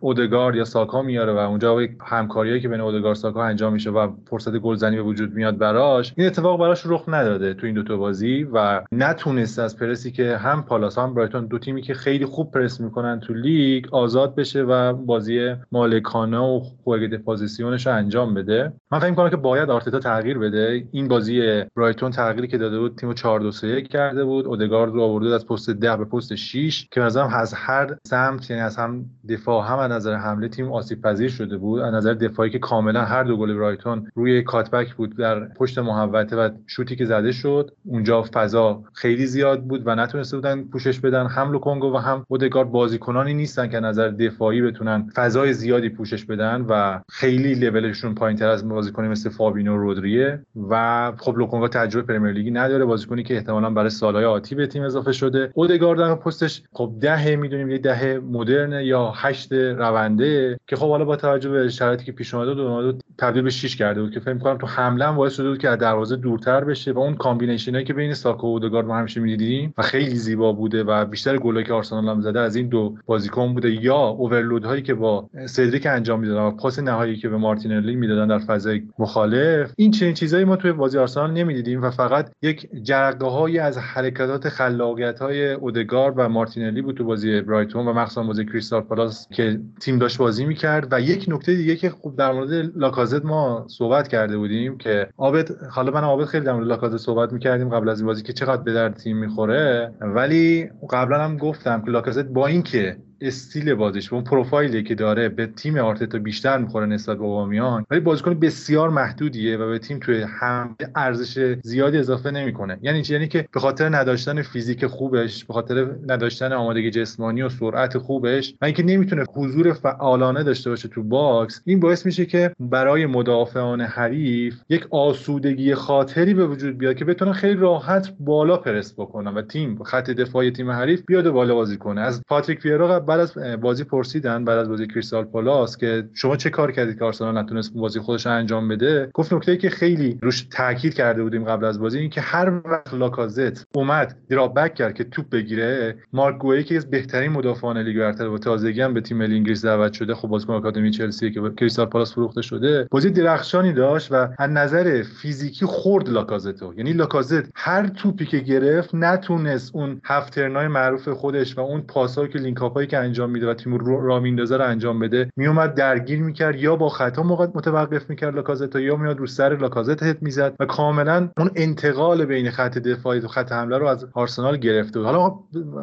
اودگارد یا ساکا میاره و اونجا همکاریایی که بین اودگارد ساکا انجام میشه و فرصت گلزنی به وجود میاد براش این اتفاق براش رخ نداده تو این دو تا بازی و نتونست از پرسی که هم پالاس هم برایتون دو تیمی که خیلی خوب پرس می‌کنن تو لیگ آزاد بشه و بازی مالکانه و خوگو پوزیشنش رو انجام بده. من فکر می‌کنم که باید آرتتا تغییر بده. این بازی برایتون تغییری که داده بود تیمو 4 2 3 کرده بود. اودگارد رو آورده از پست 10 به پست 6 که مثلا از هر سمت یعنی از هم دفاع هم از نظر حمله تیم آسیب پذیر شده بود. از نظر دفاعی که کاملا هر دو گل برایتون روی کاتبک بود در پشت محوطه و شوتی که زده شد اونجا فضا خیلی زیاد بود و نتونسته بودن پوشش بدن. هم لوکونگو و هم اودگارد بازیکنانی نیستن که نظر دفاعی بتونن فضای زیادی پوشش بدن و خیلی لولشون پایینتر از بازیکنی مثل فابینو رودریه. و خب لوکونگو تجربه پرمیر لیگی نداره. بازیکنی که احتمالا برای سالهای آتی به تیم اضافه شده. اودگارد در پستش خب ده می‌دونیم یه ده مدرن یا هشت رونده. که خب حالا با توجه به شرایطی که پیش اومده دو تبدیل به 6 کرده بود که فکر کنم تو حمله هم باعث شده بود که از دروازه دورتر بشه و اون combination ایی که بین ساکا و اودگارد ما همیشه می‌دیدیم و خیلی زیبا بوده و بیشتر گلایی که آرسنال هم زده از این دو بازیکن بوده یا overload هایی که با سدریک انجام می‌دادن و پاس نهایی که به مارتینلی می‌دادن در فضای مخالف. این چنین چیزایی ما توی بازی آرسنال نمی‌دیدیم و فقط یک جرقه از حرکات خلاقیت های اودگارد و مارتینلی بود تو بازی برایتون و مخصوصا بازی کریستال پالاس که تیم داشت بازی می‌کرد. و یک نکته دیگه که خوب در مورد لاکازت ما صحبت کرده بودیم که آبد حالا من آبد خیلی در مورد لاکازت صحبت می‌کردیم قبل از این بازی که چقدر به در تیم می‌خوره. ولی قبلا هم گفتم که لاکازت با اینکه استیل بازیش اون پروفایلی که داره به تیم آرتتا بیشتر می‌خوره نسبت به اوبامیان ولی بازیکن بسیار محدودیه و به تیم توی هم ارزش زیادی اضافه نمی‌کنه. یعنی چی؟ یعنی که به خاطر نداشتن فیزیک خوبش به خاطر نداشتن آمادگی جسمانی و سرعت خوبش و اینکه نمی‌تونه حضور فعالانه داشته باشه تو box این باعث میشه که برای مدافعان حریف یک آسودگی خاطری به وجود بیاد که بتونن خیلی راحت بالا پرس بکنن و تیم خط دفاعی تیم حریف بیاد بالا بازی کنه. از پاتریک ویرا بعد از بازی پرسیدن بعد از بازی کریستال پالاس که شما چه کار کردید که آرسنال نتونست بازی خودش انجام بده گفت نکته که خیلی روش تاکید کرده بودیم قبل از بازی این که هر وقت لاکازت اومد drop back کرد که توپ بگیره مارک گوئی که از بهترین مدافعان لیگ برتر و تازگی هم به تیم ملی انگلیس دعوت شده. خب بازیکن آکادمی چلسی که کریستال پالاس فروخته شده. بازی درخشانی داشت و از نظر فیزیکی خورد لاکازتو یعنی لاکازت هر توپی که گرفت نتونست اون half turn ای معروف خودش و اون پاسایی که link up ایی که انجام میده و تیم را میندازه رو انجام بده. میومد درگیر می‌کرد یا با خطا متوقف می‌کرد لاکازت یا میاد رو سر لاکازت هت می‌زد و کاملا اون انتقال بین خط دفاعی و خط حمله رو از آرسنال گرفته حالا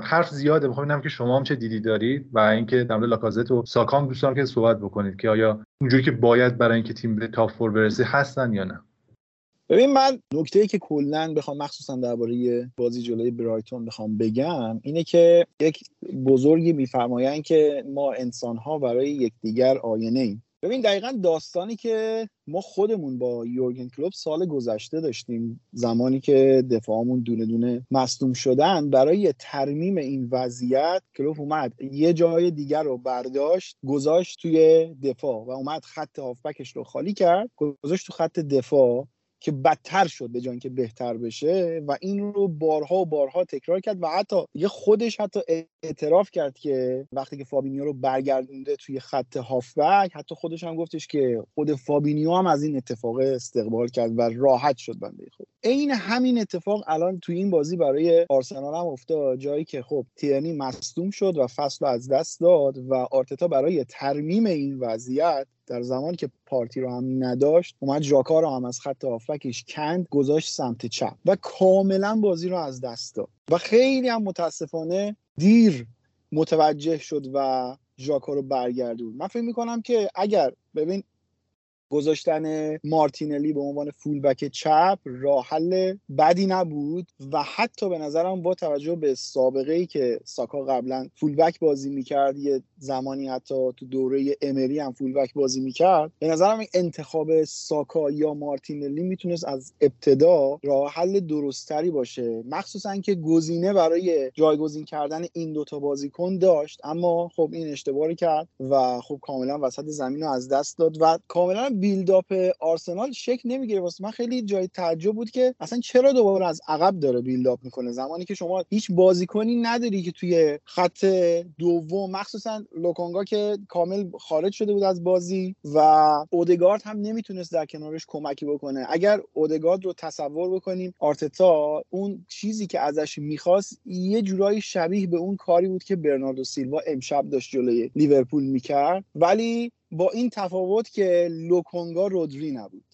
حرف زیاده می‌خوام ببینم که شما هم چه دیدی دارید و اینکه در مورد لاکازت و ساکام دوستان که صحبت بکنید که آیا اونجوری که باید برای اینکه تیم به تاپ فور برسه هستن یا نه؟ ببین من نکته ای که کلا بخوام مخصوصا درباره بازی جلوی برایتون بخوام بگم اینه که یک بزرگی میفرمایند که ما انسان ها برای یکدیگر آینه ایم. ببین دقیقا داستانی که ما خودمون با یورگن کلوب سال گذشته داشتیم زمانی که دفاعمون دونه دونه مصدوم شدن برای ترمیم این وضعیت کلوب اومد. یه جای دیگر رو برداشت گذاشت توی دفاع و اومد خط هافبکش رو خالی کرد گذاشت تو خط دفاع. که بدتر شد به جای که بهتر بشه و این رو بارها و بارها تکرار کرد و حتی یه خودش حتی اعتراف کرد که وقتی که فابینیو رو برگردونده توی خط هافبک حتی خودش هم گفتش که خود فابینیو هم از این اتفاق استقبال کرد و راحت شد بنده خود عین همین اتفاق الان توی این بازی برای آرسنال هم افتاد جایی که خب تیرنی مصدوم شد و فصل رو از دست داد و آرتتا برای ترمیم این وضعیت در زمانی که پارتی رو هم نداشت اومد ژاکا رو هم از خط هافبکش کند گذاشت سمت چپ و کاملا بازی رو از دست داد. و خیلی هم متاسفانه دیر متوجه شد و ژاکا رو برگردون. من فکر می‌کنم که اگر ببین گذاشتن مارتینلی به عنوان فولبک چپ راه حل بدی نبود و حتی به نظرم با توجه به سابقه ای که ساکا قبلا فولبک بازی می‌کرد یه زمانی حتی تو دوره امری هم فولبک بازی می‌کرد. به نظرم انتخاب ساکا یا مارتینلی می‌تونست از ابتدا راه حل درستتری باشه. مخصوصا که گزینه برای جایگزین کردن این دوتا بازیکن داشت اما خب این اشتباهی کرد و خب کاملا وسط زمین رو از دست داد و کاملا بیلداپ آرسنال شکل نمی‌گیره واسه من خیلی جای تعجب بود که اصلا چرا دوباره از عقب داره بیلداپ می‌کنه؟ زمانی که شما هیچ بازیکنی نداری که توی خط دوم مخصوصا لوکونگا که کامل خارج شده بود از بازی و اودگارد هم نمی‌تونست در کنارش کمکی بکنه. اگر اودگارد رو تصور بکنیم آرتتا اون چیزی که ازش می‌خواست یه جورایی شبیه به اون کاری بود که برناردو سیلوا امشب داشت جلوی لیورپول می‌کرد. ولی با این تفاوت که لوکونگا رودری نبود.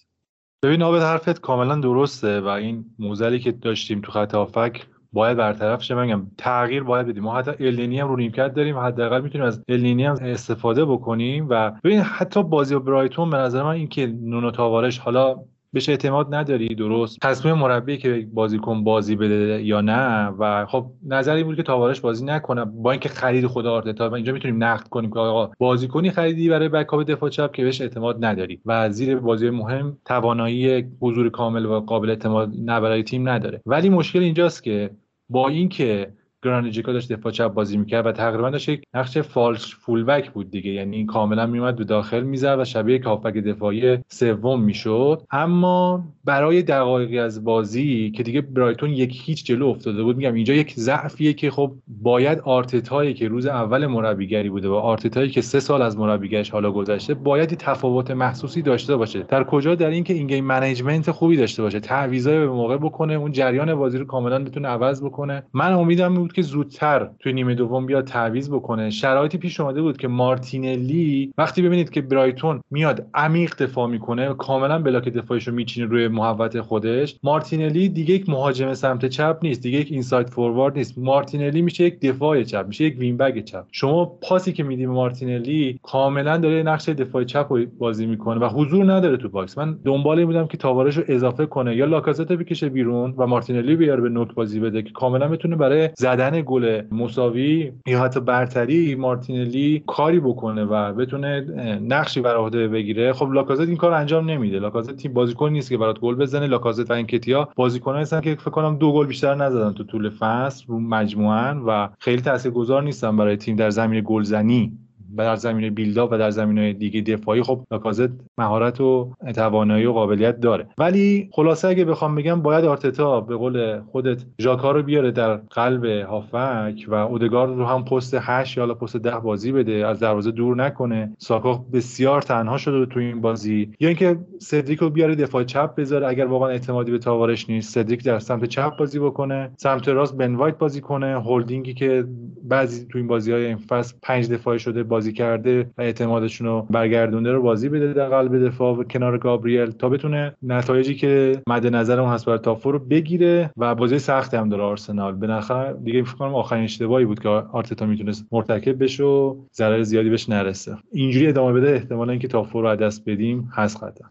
ببین آبد حرفت کاملا درسته و این موزلی که داشتیم تو خط آفک باید برطرف شه. من تغییر باید بدیم. ما حتی النینی هم رو نیمکت داریم حداقل می‌تونیم از النینی هم استفاده بکنیم و ببین حتی بازی برایتون به نظر من اینکه نونو تاوارش حالا بهش اعتماد نداری درست. تصمیم مربی که بازیکن بازی بده یا نه و خب نظری بود که تاوارش بازی نکنه. با اینکه خرید خود آرتتا و اینجا می‌تونیم نقد کنیم که آقا بازیکنی خریدی برای بکاپ دفاع چپ که بهش اعتماد نداری و زیر بازی مهم توانایی حضور کامل و قابل اعتماد نه تیم نداره. ولی مشکل اینجاست که با اینکه گرانیت ژاکا داشت دفاع چپ بازی می‌کرد و تقریبا داشت یک نقش false fullback بود دیگه. یعنی این کاملا میومد به داخل می‌زد و شبیه کافبک دفاعی سوم می‌شد. اما برای دقایقی از بازی که دیگه برایتون یک هیچ جلو افتاده بود میگم اینجا یک ضعفیه که خب باید آرتتایی که روز اول مربیگری بوده و آرتتایی که سه سال از مربیگریش حالا گذشته باید تفاوت محسوسی داشته باشه. در کجا؟ در اینکه این game management خوبی داشته باشه. تعویضای به موقع بکنه اون جریان بازی رو کاملا بتونه عوض بکنه. من امیدم بود که زودتر توی نیمه دوم بیاد تعویض بکنه. شرایطی پیش اومده بود که مارتینلی وقتی ببینید که برایتون میاد عمیق دفاع می‌کنه کاملا بلاک دفاعیشو میچینه روی محوطه خودش مارتینلی دیگه یک مهاجم سمت چپ نیست دیگه یک inside forward نیست. مارتینلی میشه یک دفاع چپ میشه یک wing back چپ. شما پاسی که میدی به مارتینلی کاملا داره نقش دفاع چپ رو بازی می‌کنه و حضور نداره تو box. من دنبال بودم که تاوارس اضافه کنه یا لاکازت بکشه بیرون و مارتینلی بیاره به نوک بازی بده که کاملا بتونه برای زدن گل مساوی یا حتی برتری مارتینلی کاری بکنه و بتونه نقشی بر عهده بگیره. خب لاکازت این کار انجام نمیده. لاکازت تیپ بازیکن نیست که برات گل بزنه. لاکازت و انکتیا بازیکنایی هستن که فکر کنم دو گل بیشتر نزدن تو طول فصل رو مجموعا و خیلی تاثیرگذار نیستن برای تیم در زمینه گلزنی. در زمینه build up و در زمینه دیگه دفاعی خب لاکازت مهارت و توانایی و قابلیت داره. ولی خلاصه اگه بخوام بگم باید آرتتا به قول خودت ژاکا رو بیاره در قلب هافبک و اودگارد رو هم پست 8 یا پست 10 بازی بده از دروازه دور نکنه. ساکا بسیار تنها شده تو این بازی. یا اینکه سدریک رو بیاره دفاع چپ بذاره اگر واقعا اعتمادی به تاوارس نیست سدریک در سمت چپ بازی بکنه سمت راست بن وایت بازی کنه. هولدینگی که بعضی تو این بازی های این فصل 5 دفاعی شده بازی بازی کرده و اعتمادشون رو برگردونده رو بازی بده در قلب دفاع و کنار گابریل تا بتونه نتایجی که مد نظر اون هست برای تافو رو بگیره و بازی سختی هم داره آرسنال. نخر دیگه فکر کنم آخرین اشتباهی بود که آرتتا می‌تونست مرتکب بشه و ضرر زیادی بهش نرسه. اینجوری ادامه بده احتمالا اینکه تافو رو دست بدیم هست قطعا.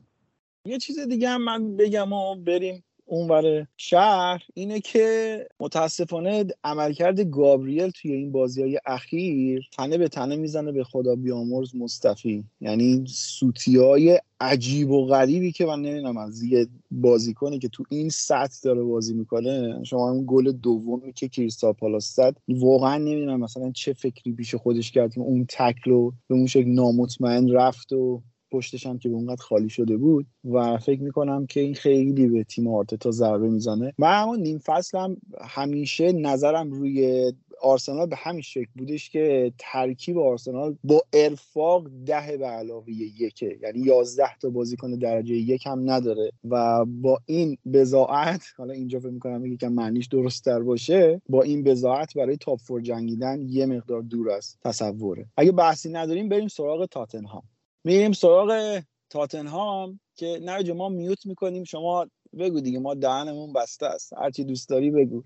یه چیز دیگه هم من بگم و بریم اونور شهر اینه که متاسفانه عملکرد گابریل توی این بازی های اخیر تنه به تنه می‌زنه به خدا بیامرز مصطفی یعنی سوتی های عجیب و غریبی که من نمی‌دونم از یه بازیکنی که تو این سطح داره بازی می‌کنه شما اون گل دومی که کریستال پالاس زد واقعا نمی‌دونم مثلا چه فکری پیش خودش کرد که اون تکلو به اون شکل نامطمئن رفت و پشتش هم که به اونقدر خالی شده بود و فکر می‌کنم که این خیلی به تیم آرتتا ضربه می‌زنه. من اما نیم فصلم همیشه نظرم روی آرسنال به همین شکل بودش که ترکیب آرسنال با ارفاق ده به علاوه یکه. یعنی یازده تا بازیکن درجه یک هم نداره. و با این بزاعت حالا اینجا فکر می‌کنم یکم معنیش درست تر باشه با این بزاعت برای تاپ فور جنگیدن یه مقدار دور است تصوره. اگه بحثی نداریم بریم سراغ تاتنهام. میریم سراغ تاتنهام که نه ما میوت می‌کنیم. شما بگو دیگه ما دهنمون بسته است. هرچی دوست داری بگو.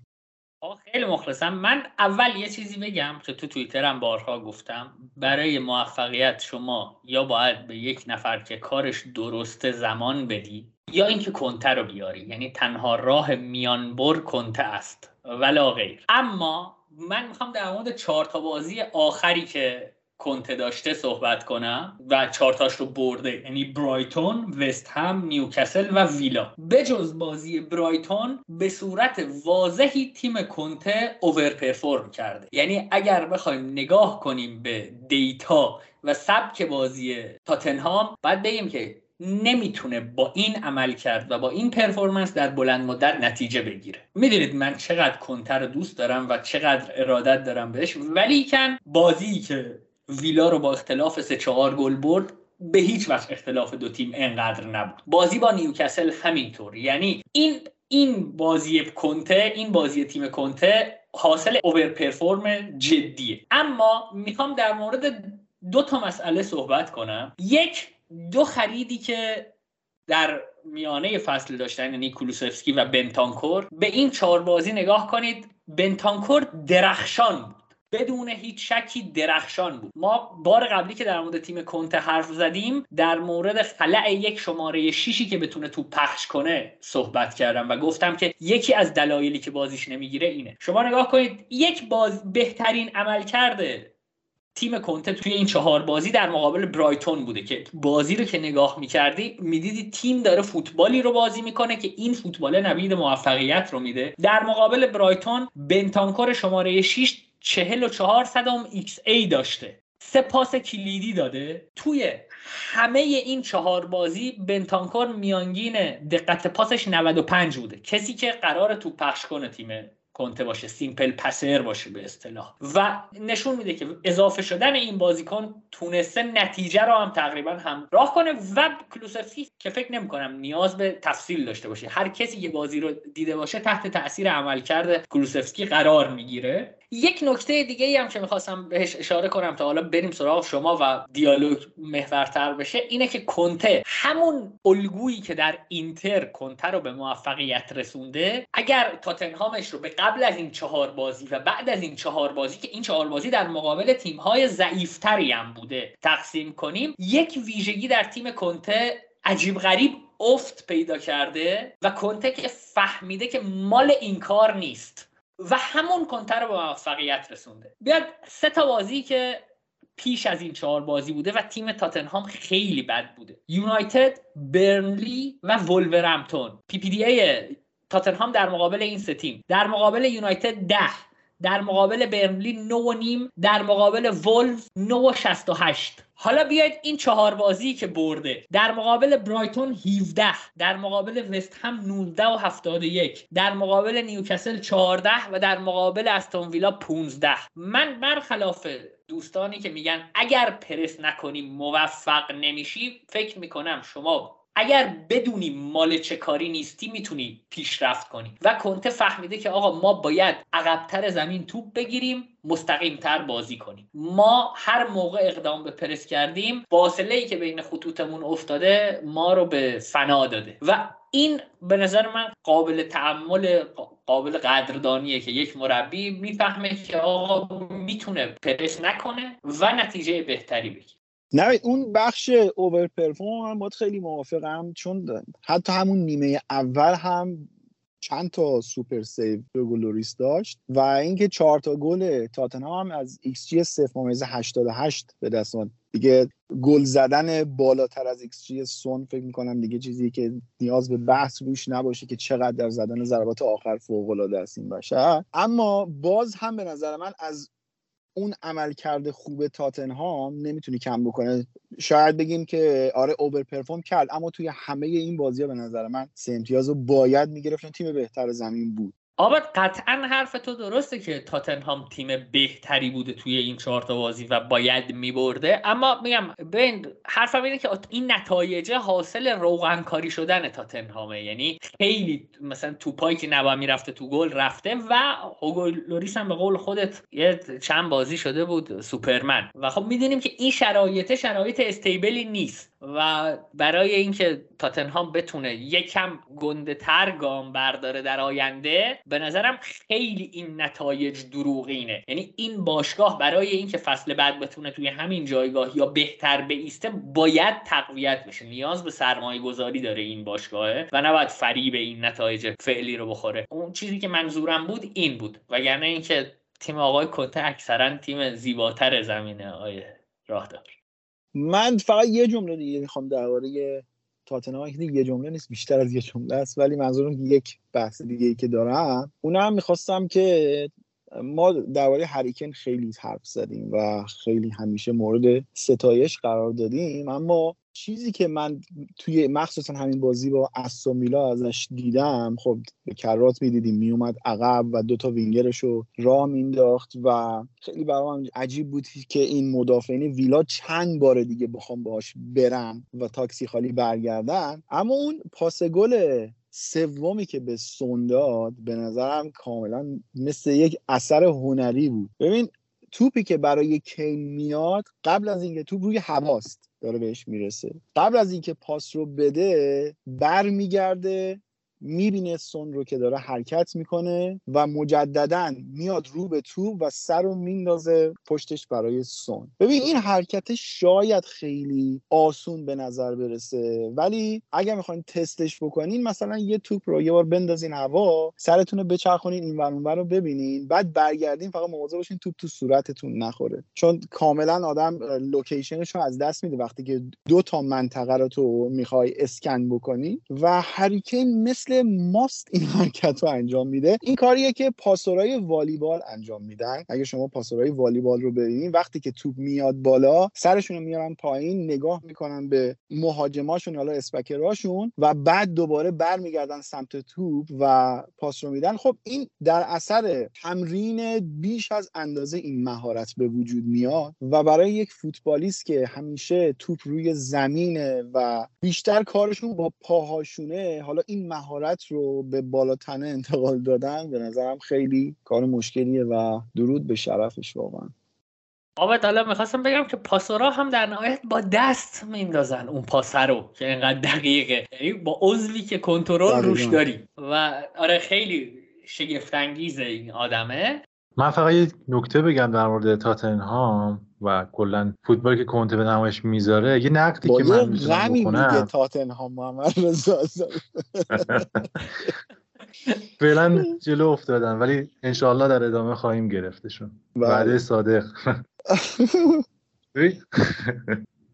خیلی مخلصم. من اول یه چیزی بگم که تو توییترم بارها گفتم. برای موفقیت شما یا باید به یک نفر که کارش درسته زمان بدی یا اینکه کنته رو بیاری. یعنی تنها راه میانبر کنته است. ولا غیر. اما من می‌خوام در مورد چهار تا بازی آخری که کنته داشته صحبت کنم و چارتاش رو برده یعنی برایتون، وست هم، نیوکسل و ویلا. بجز بازی برایتون به صورت واضحی تیم کنته اوور پرفورم کرده. یعنی اگر بخوایم نگاه کنیم به دیتا و سبک بازی تاتنهام باید بگیم که نمی‌تونه با این عمل کرد و با این پرفورمنس در بلند مدت نتیجه بگیره. می‌دونید من چقدر کنتر دوست دارم و چقدر ارادت دارم بهش ولی کن بازی که ویلا رو با اختلاف سه چهار گل برد به هیچ وجه اختلاف دو تیم انقدر نبود. بازی با نیوکسل همینطور. یعنی این این بازی کنته این بازی تیم کنته حاصل اوور پرفورم جدیه. اما می‌خوام در مورد دو تا مسئله صحبت کنم. یک دو خریدی که در میانه فصل داشتن یعنی کولوسفسکی و بنتانکور به این چهار بازی نگاه کنید. بنتانکور درخشان بود. بدون هیچ شکی درخشان بود. ما بار قبلی که در مورد تیم کنته حرف زدیم در مورد خلأ یک شماره شیشی که بتونه تو پخش کنه صحبت کردم و گفتم که یکی از دلایلی که بازیش نمی‌گیره اینه. شما نگاه کنید یک باز بهترین عمل کرده تیم کنته توی این چهار بازی در مقابل برایتون بوده که بازی رو که نگاه می‌کردی می‌دیدی تیم داره فوتبالی رو بازی می‌کنه که این فوتبال نوید موفقیت رو میده. در مقابل برایتون بنتانکور شماره 6 44 صدم xA داشته. سه پاس کلیدی داده. توی همه این چهار بازی بنتانکور میانگین دقت پاسش 95 بوده. کسی که قرار تو پخش کنه تیم کنته باشه سیمپل پسر باشه به اصطلاح. و نشون میده که اضافه شدن این بازیکن تونسته نتیجه رو هم تقریبا هم راه کنه و کلوسفی که فکر نمی کنم نیاز به تفصیل داشته باشه. هر کسی که بازی رو دیده باشه تحت تاثیر عملکرد کلوسفسکی قرار می‌گیره. یک نکته دیگه ای هم که می‌خواستم بهش اشاره کنم تا حالا بریم سراغ شما و دیالوگ محورتر بشه اینه که کنته همون الگویی که در اینتر کنته رو به موفقیت رسونده اگر تاتنهامش رو به قبل از این چهار بازی و بعد از این چهار بازی که این چهار بازی در مقابل تیم‌های ضعیفتری هم بوده تقسیم کنیم یک ویژگی در تیم کنته عجیب غریب افت پیدا کرده و کنته که فهمیده که مال این کار نیست. و همون کنته رو به موفقیت رسونده. بیاد سه تا بازی که پیش از این چهار بازی بوده و تیم تاتنهام خیلی بد بوده. یونایتد برنلی و ولورهمپتون PPDA تاتنهام در مقابل این سه تیم. در مقابل یونایتد ده. در مقابل برنلی نو و نیم در مقابل ولف نو و شست و هشت. حالا بیاید این چهار بازی که برده. در مقابل برایتون 17 در مقابل وست هم 19 و 71 در مقابل نیوکاسل 14 و در مقابل استون ویلا 15 من برخلاف دوستانی که میگن اگر پرس نکنی موفق نمیشی فکر می‌کنم شما اگر بدونی مال چه کاری نیستی می‌تونی پیشرفت کنی. و کنته فهمیده که آقا ما باید عقبتر زمین توپ بگیریم مستقیمتر بازی کنیم. ما هر موقع اقدام به پرس کردیم فاصله ای که بین خطوطمون افتاده ما رو به فنا داده. و این به نظر من قابل تأمل قابل قدردانیه که یک مربی می‌فهمه که آقا می‌تونه پرس نکنه و نتیجه بهتری بگیره. نه اون بخش overperform من خیلی موافقم چون حتی همون نیمه اول هم چند تا super save لوریس داشت و اینکه چهار تا گل تاتنهام هم از ایکس جی 0.88 به دست اومد. دیگه گل زدن بالاتر از ایکس جی سون فکر می‌کنم دیگه چیزی که نیاز به بحث روش نباشه که چقدر در زدن ضربات آخر فوق العاده است این اما باز هم به نظر من از اون عملکرد خوب تاتنهام نمی‌تونی کم بکنه. شاید بگیم که آره overperform کرد اما توی همه این بازی ها به نظر من سه امتیاز رو باید می‌گرفتن. تیم بهتر زمین بود. آباد قطعا حرف تو درسته که تاتنهام تیم بهتری بوده توی این چهار تا بازی و باید میبرده. اما میگم ببین حرفم اینه که این نتایج حاصل روغن کاری شدن تاتنهامه. یعنی خیلی مثلا توپایی که نباید می‌رفته تو گل رفته و هوگو لوریس هم به قول خودت یه چند بازی شده بود سوپرمن. و خب می‌دونیم که این شرایط شرایط stable ی نیست. و برای اینکه تاتنهام بتونه یکم گنده تر گام برداره در آینده به نظرم خیلی این نتایج دروغینه. یعنی این باشگاه برای اینکه فصل بعد بتونه توی همین جایگاه یا بهتر بایسته باید تقویت بشه. نیاز به سرمایه گذاری داره این باشگاهه و نباید فریب این نتایج فعلی رو بخوره. اون چیزی که منظورم بود این بود. وگرنه اینکه تیم آقای کنته اکثرا تیم زیباتر زمینه آیه راه دار من فقط یه جمله دیگه می‌خوام درباره تاتنهام. که یه جمله نیست بیشتر از یه جمله است. ولی منظورم یک بحث دیگه ای که دارم. اونم می‌خواستم که ما درباره هریکن خیلی حرف زدیم و خیلی همیشه مورد ستایش قرار دادیم. اما چیزی که من توی مخصوصا همین بازی با میلا ازش دیدم خب به کرات می‌دیدیم میومد عقب و دوتا وینگرش رو راه مینداخت و خیلی برام عجیب بود که این مدافعین ویلا چند بار دیگه بخوام باش برن و تاکسی خالی برگردن. اما اون پاس گل سومی که به سون داد به نظرم کاملا مثل یک اثر هنری بود. ببین توپی که برای کین میاد قبل از اینکه توپ روی هواست. داره بهش می‌رسه. قبل از اینکه پاس رو بده برمیگرده می‌بینه سون رو که داره حرکت می‌کنه و مجددا میاد رو به تو و سر رو میندازه پشتش برای سون. ببین این حرکت شاید خیلی آسون به نظر برسه ولی اگر می‌خواین تستش بکنین مثلا یه توپ رو یه بار بندازین هوا سرتون رو بچرخونین این ور رو ببینین بعد برگردین فقط مواظب باشین توپ تو صورتتون نخوره. چون کاملا آدم لوکیشنش رو از دست میده وقتی که دو تا منطقه رو تو می‌خوای اسکن بکنی و هریکین مثل ماست این حرکت رو انجام میده. این کاریه که پاسورای والیبال انجام میدن. اگه شما پاسورای والیبال رو ببینید وقتی که توپ میاد بالا سرشون رو میارن پایین نگاه می‌کنن به مهاجماشون حالا اسپکراشون و بعد دوباره برمیگردن سمت توپ و پاس رو میدن. خب این در اثر تمرین بیش از اندازه این مهارت به وجود میاد و برای یک فوتبالیست که همیشه توپ روی زمینه و بیشتر کارشون با پاهاشونه حالا این مهارت رو به بالاتنه انتقال دادن به نظرم خیلی کار مشکلیه و درود به شرفش واقعا. آبت حالا می‌خواستم بگم که پاسورا هم در نهایت با دست میندازن اون پاسه رو که اینقدر دقیقه. یعنی با عضوی که کنترل روش داری. و آره خیلی شگفتانگیزه این آدمه. من فقط یه نکته بگم در مورد تاتنهام و کلا فوتبال که کنته به نمایش می‌ذاره. یه نقدی که من می‌تونم بکنم. تاتنهام محمد رضا فعلا جلو افتادن ولی انشاءالله در ادامه خواهیم گرفتشون. بعد بله. صادق.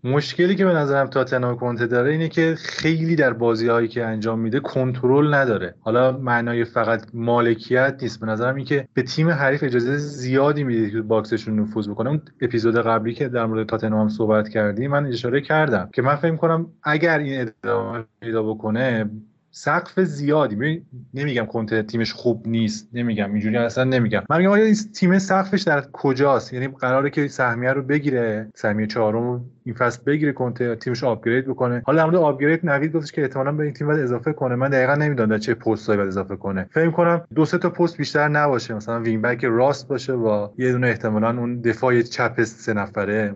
مشکلی که به نظرم تاتنهام کنته داره اینه که خیلی در بازی هایی که انجام میده کنترل نداره. حالا معنای فقط مالکیت نیست. به نظرم این که به تیم حریف اجازه زیادی میده که باکسشون نفوذ بکنه. اون اپیزود قبلی که در مورد تاتنهام صحبت کردیم من اشاره کردم که من فکر کنم اگر این ادامه پیدا بکنه سقف زیادی. نمیگم کنته تیمش خوب نیست نمیگم اینجوری اصلا نمیگم. من میگم این تیم سقفش در کجاست؟ یعنی قراره که سهمیه رو بگیره سهمیه چهارم این فصل بگیره کنته تیمش upgrade بکنه. حالا در مورد upgrade نوید گفتش که احتمالاً به این تیم باید اضافه کنه. من دقیقا نمی‌دونم در چه پستایی باید اضافه کنه. فکر کنم دو سه تا پست بیشتر نباشه. مثلا wing back راست باشه و یه دونه احتمالاً اون دفاع چپ سه نفره.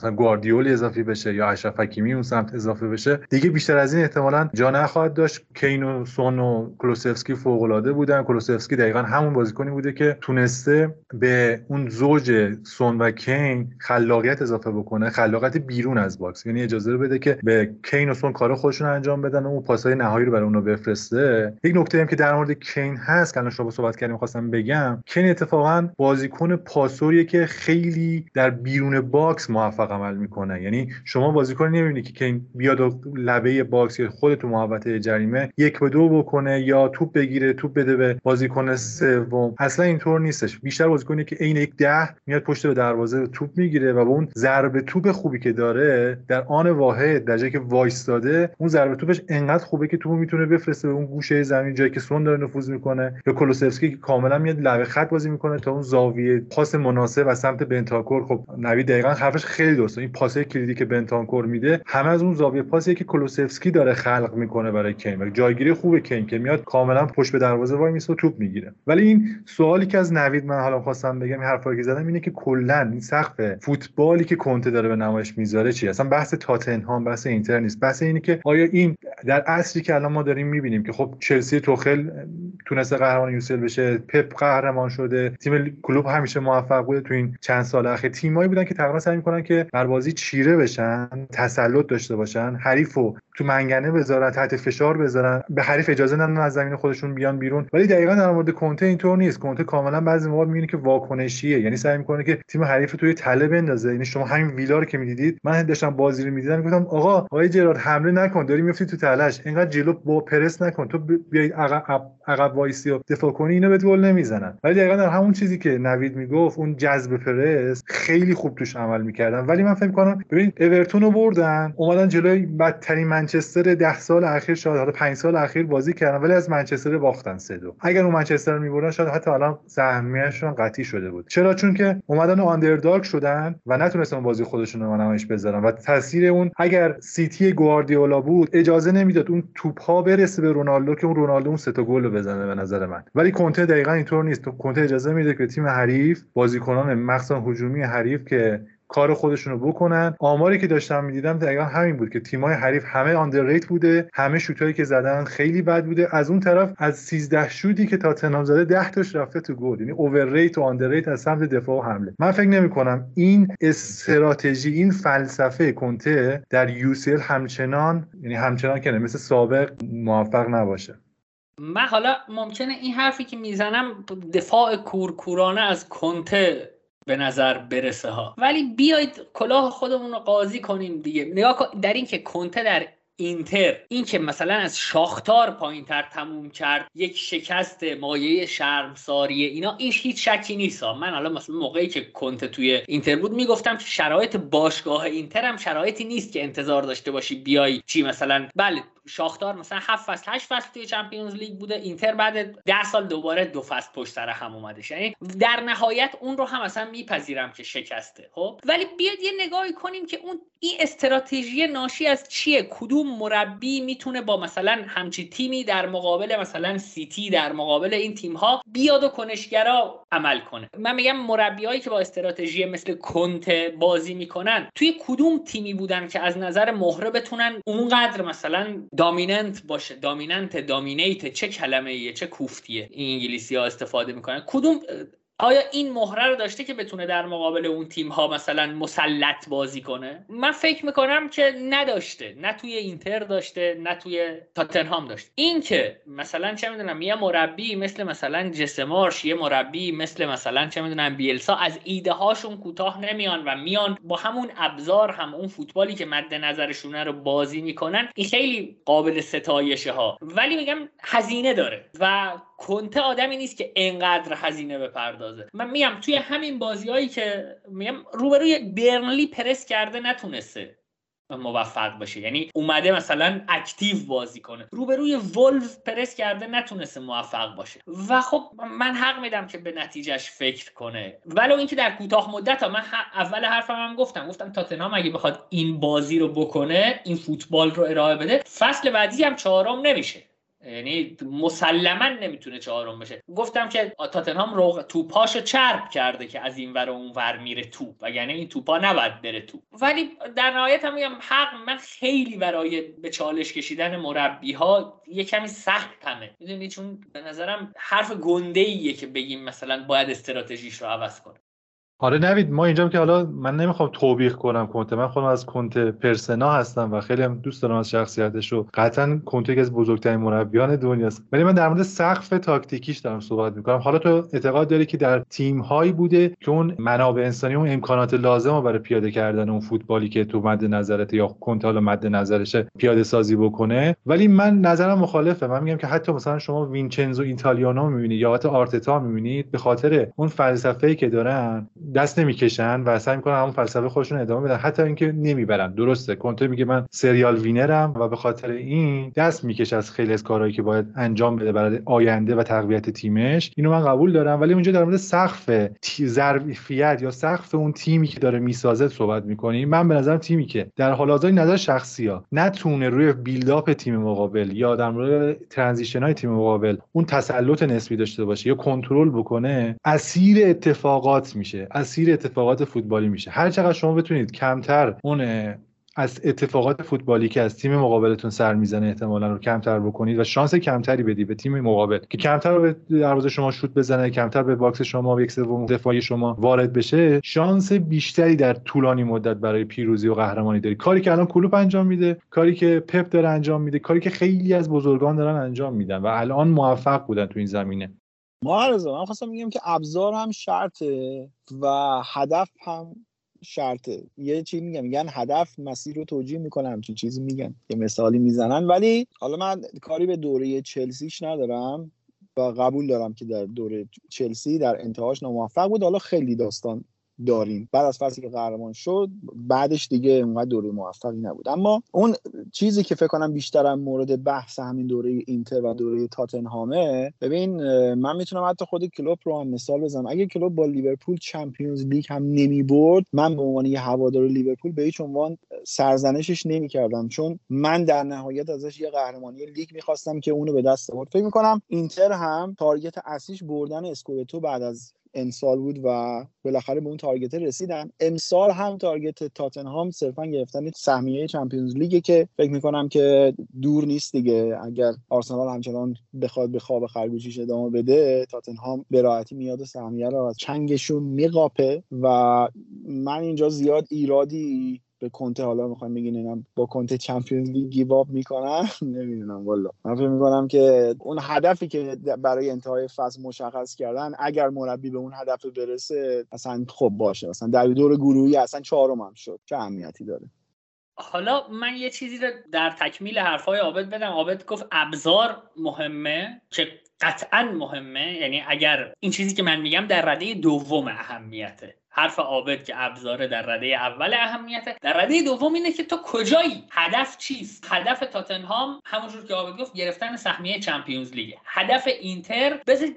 مثلا گواردیولی اضافه بشه یا اشرف حکیمی اون سمت اضافه بشه دیگه بیشتر از این احتمالا جا نخواهد داشت. کین و سون و کولوسفسکی فوق العاده بودن. کولوسفسکی دقیقا همون بازیکنی بوده که تونسته به اون زوج سون و کین خلاقیت اضافه بکنه خلاقیت بیرون از box. یعنی اجازه رو بده که به کین و سون کار خودشون انجام بدن و اون پاسای نهایی رو برای اونها بفرسته. یک نکته هم که در مورد کین هست که الان شما صحبت کردیم خواستم بگم. کین اتفاقا بازیکن پاسوریه که خیلی در بیرون box موفق عمل می‌کنه. یعنی شما بازیکن نمی‌بینی که این بیاد و لبه box یا خود تو محوطه جریمه یک به دو بکنه یا توپ بگیره توپ بده به بازیکن سوم. اصلا اینطور نیستش. بیشتر بازیکنی که عین یک ده میاد پشت به دروازه توپ می‌گیره و با اون ضربه توپ خوبی که داره در آن واحد در جایی که وایستاده اون ضربه توپش انقدر خوبه که توپ می‌تونه بفرسته به اون گوشه زمین جایی که سون داره نفوذ می‌کنه. یا کولوسفسکی که کاملا میاد لبه خط بازی می‌کنه تا اون زاویه پاس مناسب و سمت بنتاکور. خب نوید دقیقا حرفش خیلی درسته این پاسه کلیدی که بنتانکور میده همه از اون زاویه پاسی که کلوسفسکی داره خلق می‌کنه برای کین و جایگیری خوب کین که میاد کاملا پشت به دروازه وای میسه و توپ می‌گیره. ولی این سوالی که از نوید من حالا خواستم بگم این حرفایی که زدم اینه که کلا این سقف فوتبالی که کنته داره به نمایش می‌ذاره چی اصلا بحث تاتنهام بحث اینتر نیست. بحث اینه که آیا این در اصلی که الان ما داریم می‌بینیم که خب چلسی توخل تونسته قهرمان یوسل بشه پپ قهرمان شده. تیم کلوب همیشه موفق بوده تو این چند سال اخیر. تیمایی بودن که تقریبا سعی می‌کنن که بر بازی چیره بشن تسلط داشته باشن حریف و تو منگنه بذارن تحت فشار بذارن به حریف اجازه ندن از زمین خودشون بیان بیرون. ولی دقیقا در مورد کنته اینطور نیست. کنته کاملا بعضی موقع می‌بینی که واکنشیه. یعنی سعی می‌کنه که تیم حریف توی تله بندازه. یعنی شما همین ویلا رو که می‌دیدید من داشتم بازی رو می‌دیدم گفتم آقا آقای جرارد حمله نکن. داری میفتی تو تلش اینقدر جلو با پرس نکن. تو بیای عقب عقب وایسی و دفاع کنی اینا به گل نمی‌زنن. ولی دقیقا در همون چیزی که نوید می‌گفت اون جذب پرس خیلی خوب توش عمل می‌کردن. ولی من فکر کنم ببین اورتون رو بردن اومدن جلوی بدترین منچستر ده سال اخیر شاید حالا 5 سال اخیر بازی کردن ولی از منچستر باختن سه دو. اگر اون منچستر رو میبردن شاید حتی الان سهمیه‌شون قطعی شده بود. چرا؟ چون که اومدن underdog شدن و نتونستن بازی خودشون رو نمایش بذارن. و تاثیر اون اگر سیتی گواردیولا بود اجازه نمی‌داد اون توپ ها برسه به رونالدو که اون رونالدو اون سه تا گل بزنه به نظر من. ولی کنته دقیقا اینطور نیست. کنته اجازه میده که تیم حریف بازیکنان مخصوصا هجومی حریف که کار خودشون رو بکنن. آماری که داشتم می‌دیدم دقیقا همین بود که تیمای حریف همه آندرریت بوده همه شوتایی که زدن خیلی بد بوده. از اون طرف از 13 شوتی که تاتنهام زده 10 تاش رفته تو گل. یعنی اوورریت و آندرریت از سمت دفاع و حمله. من فکر نمی کنم این استراتژی این فلسفه کنته در یوسیل همچنان یعنی همچنان که مثل سابق موفق نباشه. من حالا ممکنه این حرفی که می‌زنم دفاع کورکورانه از کنته به نظر برسه ها. ولی بیاید کلاه خودمون رو قاضی کنیم دیگه. نگاه در این که کنته در اینتر این که مثلا از شاختار پایین تر تموم کرد یک شکست مایه شرمساری اینا این هیچ شکی نیست من حالا مثلا موقعی که کنته توی اینتر بود می‌گفتم شرایط باشگاه اینتر هم شرایطی نیست که انتظار داشته باشی بیای چی مثلا بله شاختار مثلا هفت فصل هشت فصل توی چمپیونز لیگ بوده اینتر بعد ده سال دوباره دو فصل پشت سر هم اومدش. یعنی در نهایت اون رو هم اصلا میپذیرم که شکسته. خب؟ ولی بیاد یه نگاهی کنیم که اون این استراتژی ناشی از چیه؟ کدوم مربی می‌تونه با مثلا همچی تیمی در مقابل مثلا سیتی در مقابل این تیم ها بیاد و کنشگرا عمل کنه؟ من میگم مربیایی که با استراتژی مثل کنته بازی می‌کنن توی کدوم تیمی بودن که از نظر مهره بتونن اونقدر مثلا دامیننت باشه. دامیننت دامینیت چه کلمه ایه چه کوفتیه. این انگلیسی ها استفاده می‌کنن. کدوم آیا این مهره رو داشته که بتونه در مقابل اون تیم ها مثلا مسلط بازی کنه؟ من فکر می‌کنم که نداشته. نه توی اینتر داشته نه توی تاتنهام داشته. این که مثلا چه می‌دونم یه مربی مثل مثلا جسمارش یه مربی مثل مثلا چه می‌دونم بیلسا از ایده هاشون کوتاه نمیان و میان با همون ابزار هم اون فوتبالی که مد نظرشونه رو بازی می‌کنن. این خیلی قابل ستایشه ها ولی میگم هزینه داره و کنته آدمی نیست که انقدر هزینه بپردازه. من میگم توی همین بازیهایی که میگم روبروی برنلی پرس کرده نتونسته موفق باشه. یعنی اومده مثلا اکتیو بازی کنه. روبروی ولف پرس کرده نتونسته موفق باشه. و خب من حق میدم که به نتیجهش فکر کنه. ولو اینکه در کوتاه مدت ها من اول حرفم هم گفتم. گفتم تاتنهام اگه بخواد این بازی رو بکنه این فوتبال رو ارائه بده فصل بعدی هم چهارم نمیشه. یعنی مسلما نمی‌تونه چهارم بشه. گفتم که تاتنهام رو توپاشو چرب کرده که از این ور اون ور میره توپ. و یعنی این توپا نباید بره توپ. ولی در نهایت هم میگم حق من خیلی برای به چالش کشیدن مربی ها یه کمی سخت همه می‌دونی چون به نظرم حرف گنده ایه که بگیم مثلا باید استراتژیش رو عوض کنه. آره نوید ما اینجا که حالا من نمی‌خوام توبیخ کنم کنته. من خودم از کنته پرسنا هستم و خیلی هم دوست دارم از شخصیتش رو. قطعا کنته یکی از بزرگترین مربیان دنیاست ولی من در مورد سقف تاکتیکیش دارم صحبت می‌کنم. حالا تو اعتقاد داری که در تیم هایی بوده که اون منابع انسانی اون امکانات لازم رو برای پیاده کردن اون فوتبالی که تو مد نظرت یا کنته حالا مد نظرشه پیاده سازی بکنه؟ ولی من نظرم مخالفه. من میگم که حتی مثلا شما وینچنزو ایتالیانو می‌بینید یا حتی آرتتا می‌بینید به خاطر اون فلسفه‌ای که دارن دست نمی‌کشن و سعی می‌کنن همون فلسفه خودشون ادامه بدن. حتی اینکه نمی‌برن. درسته. کنته میگه من serial winner م و به خاطر این دست می‌کشه از خیلی از کارهایی که باید انجام بده برای آینده و تقویت تیمش. اینو من قبول دارم. ولی اونجا در مورد سقف ظرفیت یا سقف اون تیمی که داره می‌سازه صحبت می‌کنیم من به نظرم تیمی که در حال حاضر نظر شخصی ها. نتونه روی build-up تیم مقابل یا در مورد transition های تیم مقابل اون تسلط نسبی داشته باشه یا کنترل بکنه اسیر اتفاقات میشه. اسیر اتفاقات فوتبالی میشه. هر چقدر شما بتونید کمتر اون از اتفاقات فوتبالی که از تیم مقابلتون سر می‌زنه احتمالا رو کمتر بکنید و شانس کمتری بدی به تیم مقابل که کمتر به دروازه شما شوت بزنه کمتر به box شما یک سوم دفاعی شما وارد بشه شانس بیشتری در طولانی مدت برای پیروزی و قهرمانی داری کاری که الان کلوپ انجام میده کاری که پپ داره انجام میده کاری که خیلی از بزرگان دارن انجام میدن و الان موفق بودن تو این زمینه. معرضه من خواستم میگم که ابزار هم شرطه و هدف هم شرطه. یه چی میگم میگن هدف مسیر رو توجیه می‌کنم همچین چیزی میگن. یه مثالی می‌زنن. ولی حالا من کاری به دوره چلسیش ندارم و قبول دارم که در دوره چلسی در انتهاش ناموفق بود. حالا خیلی داستان داریم. بعد از فصلی که قهرمان شد بعدش دیگه اونقدر دوره موفقی نبود. اما اون چیزی که فکر کنم بیشترم مورد بحث همین دوره اینتر و دوره تاتنهامه ببین من می‌تونم حتی خود کلوپ رو هم مثال بزنم. اگه کلوپ با لیورپول چمپیونز لیگ هم نمی برد من به عنوان یه هوادار لیورپول به هیچ عنوان سرزنشش نمی‌کردم. چون من در نهایت ازش یه قهرمانی لیگ می‌خواستم که اونو به دست آورد. فکر می‌کنم اینتر هم target اصلیش بردن اسکودتو بعد از امسال بود و بالاخره به اون target رسیدن. امسال هم target تاتنهام صرفا گرفتن سهمیه چمپیونز لیگ که فکر می‌کنم که دور نیست دیگه. اگر آرسنال همچنان بخواد به خواب خرگوشیش ادامه بده تاتنهام به راحتی میاد و سهمیه رو از چنگشون میقاپه و من اینجا زیاد ایرادی به کنته حالا می‌خوایم بگین با کنته چمپیونز لیگ گیو می‌کنن؟ نمی‌دونم والا. من فکر می‌کنم که اون هدفی که برای انتهای فصل مشخص کردن اگر مربی به اون هدف برسه اصلا خب باشه. اصلا در دور گروهی اصلا چهارم هم شد. چه اهمیتی داره؟ حالا من یه چیزی رو در تکمیل حرفای عابد بدم. عابد گفت ابزار مهمه که قطعا مهمه. یعنی اگر این چیزی که من میگم در رده دوم اهمیته. حرف عابد که ابزاره در رده اول اهمیته در رده دوم اینه که تو کجایی؟ هدف چیست؟ هدف تاتنهام همونجور که عابد گفت گرفتن سهمیه چمپیونز لیگ. هدف اینتر بذار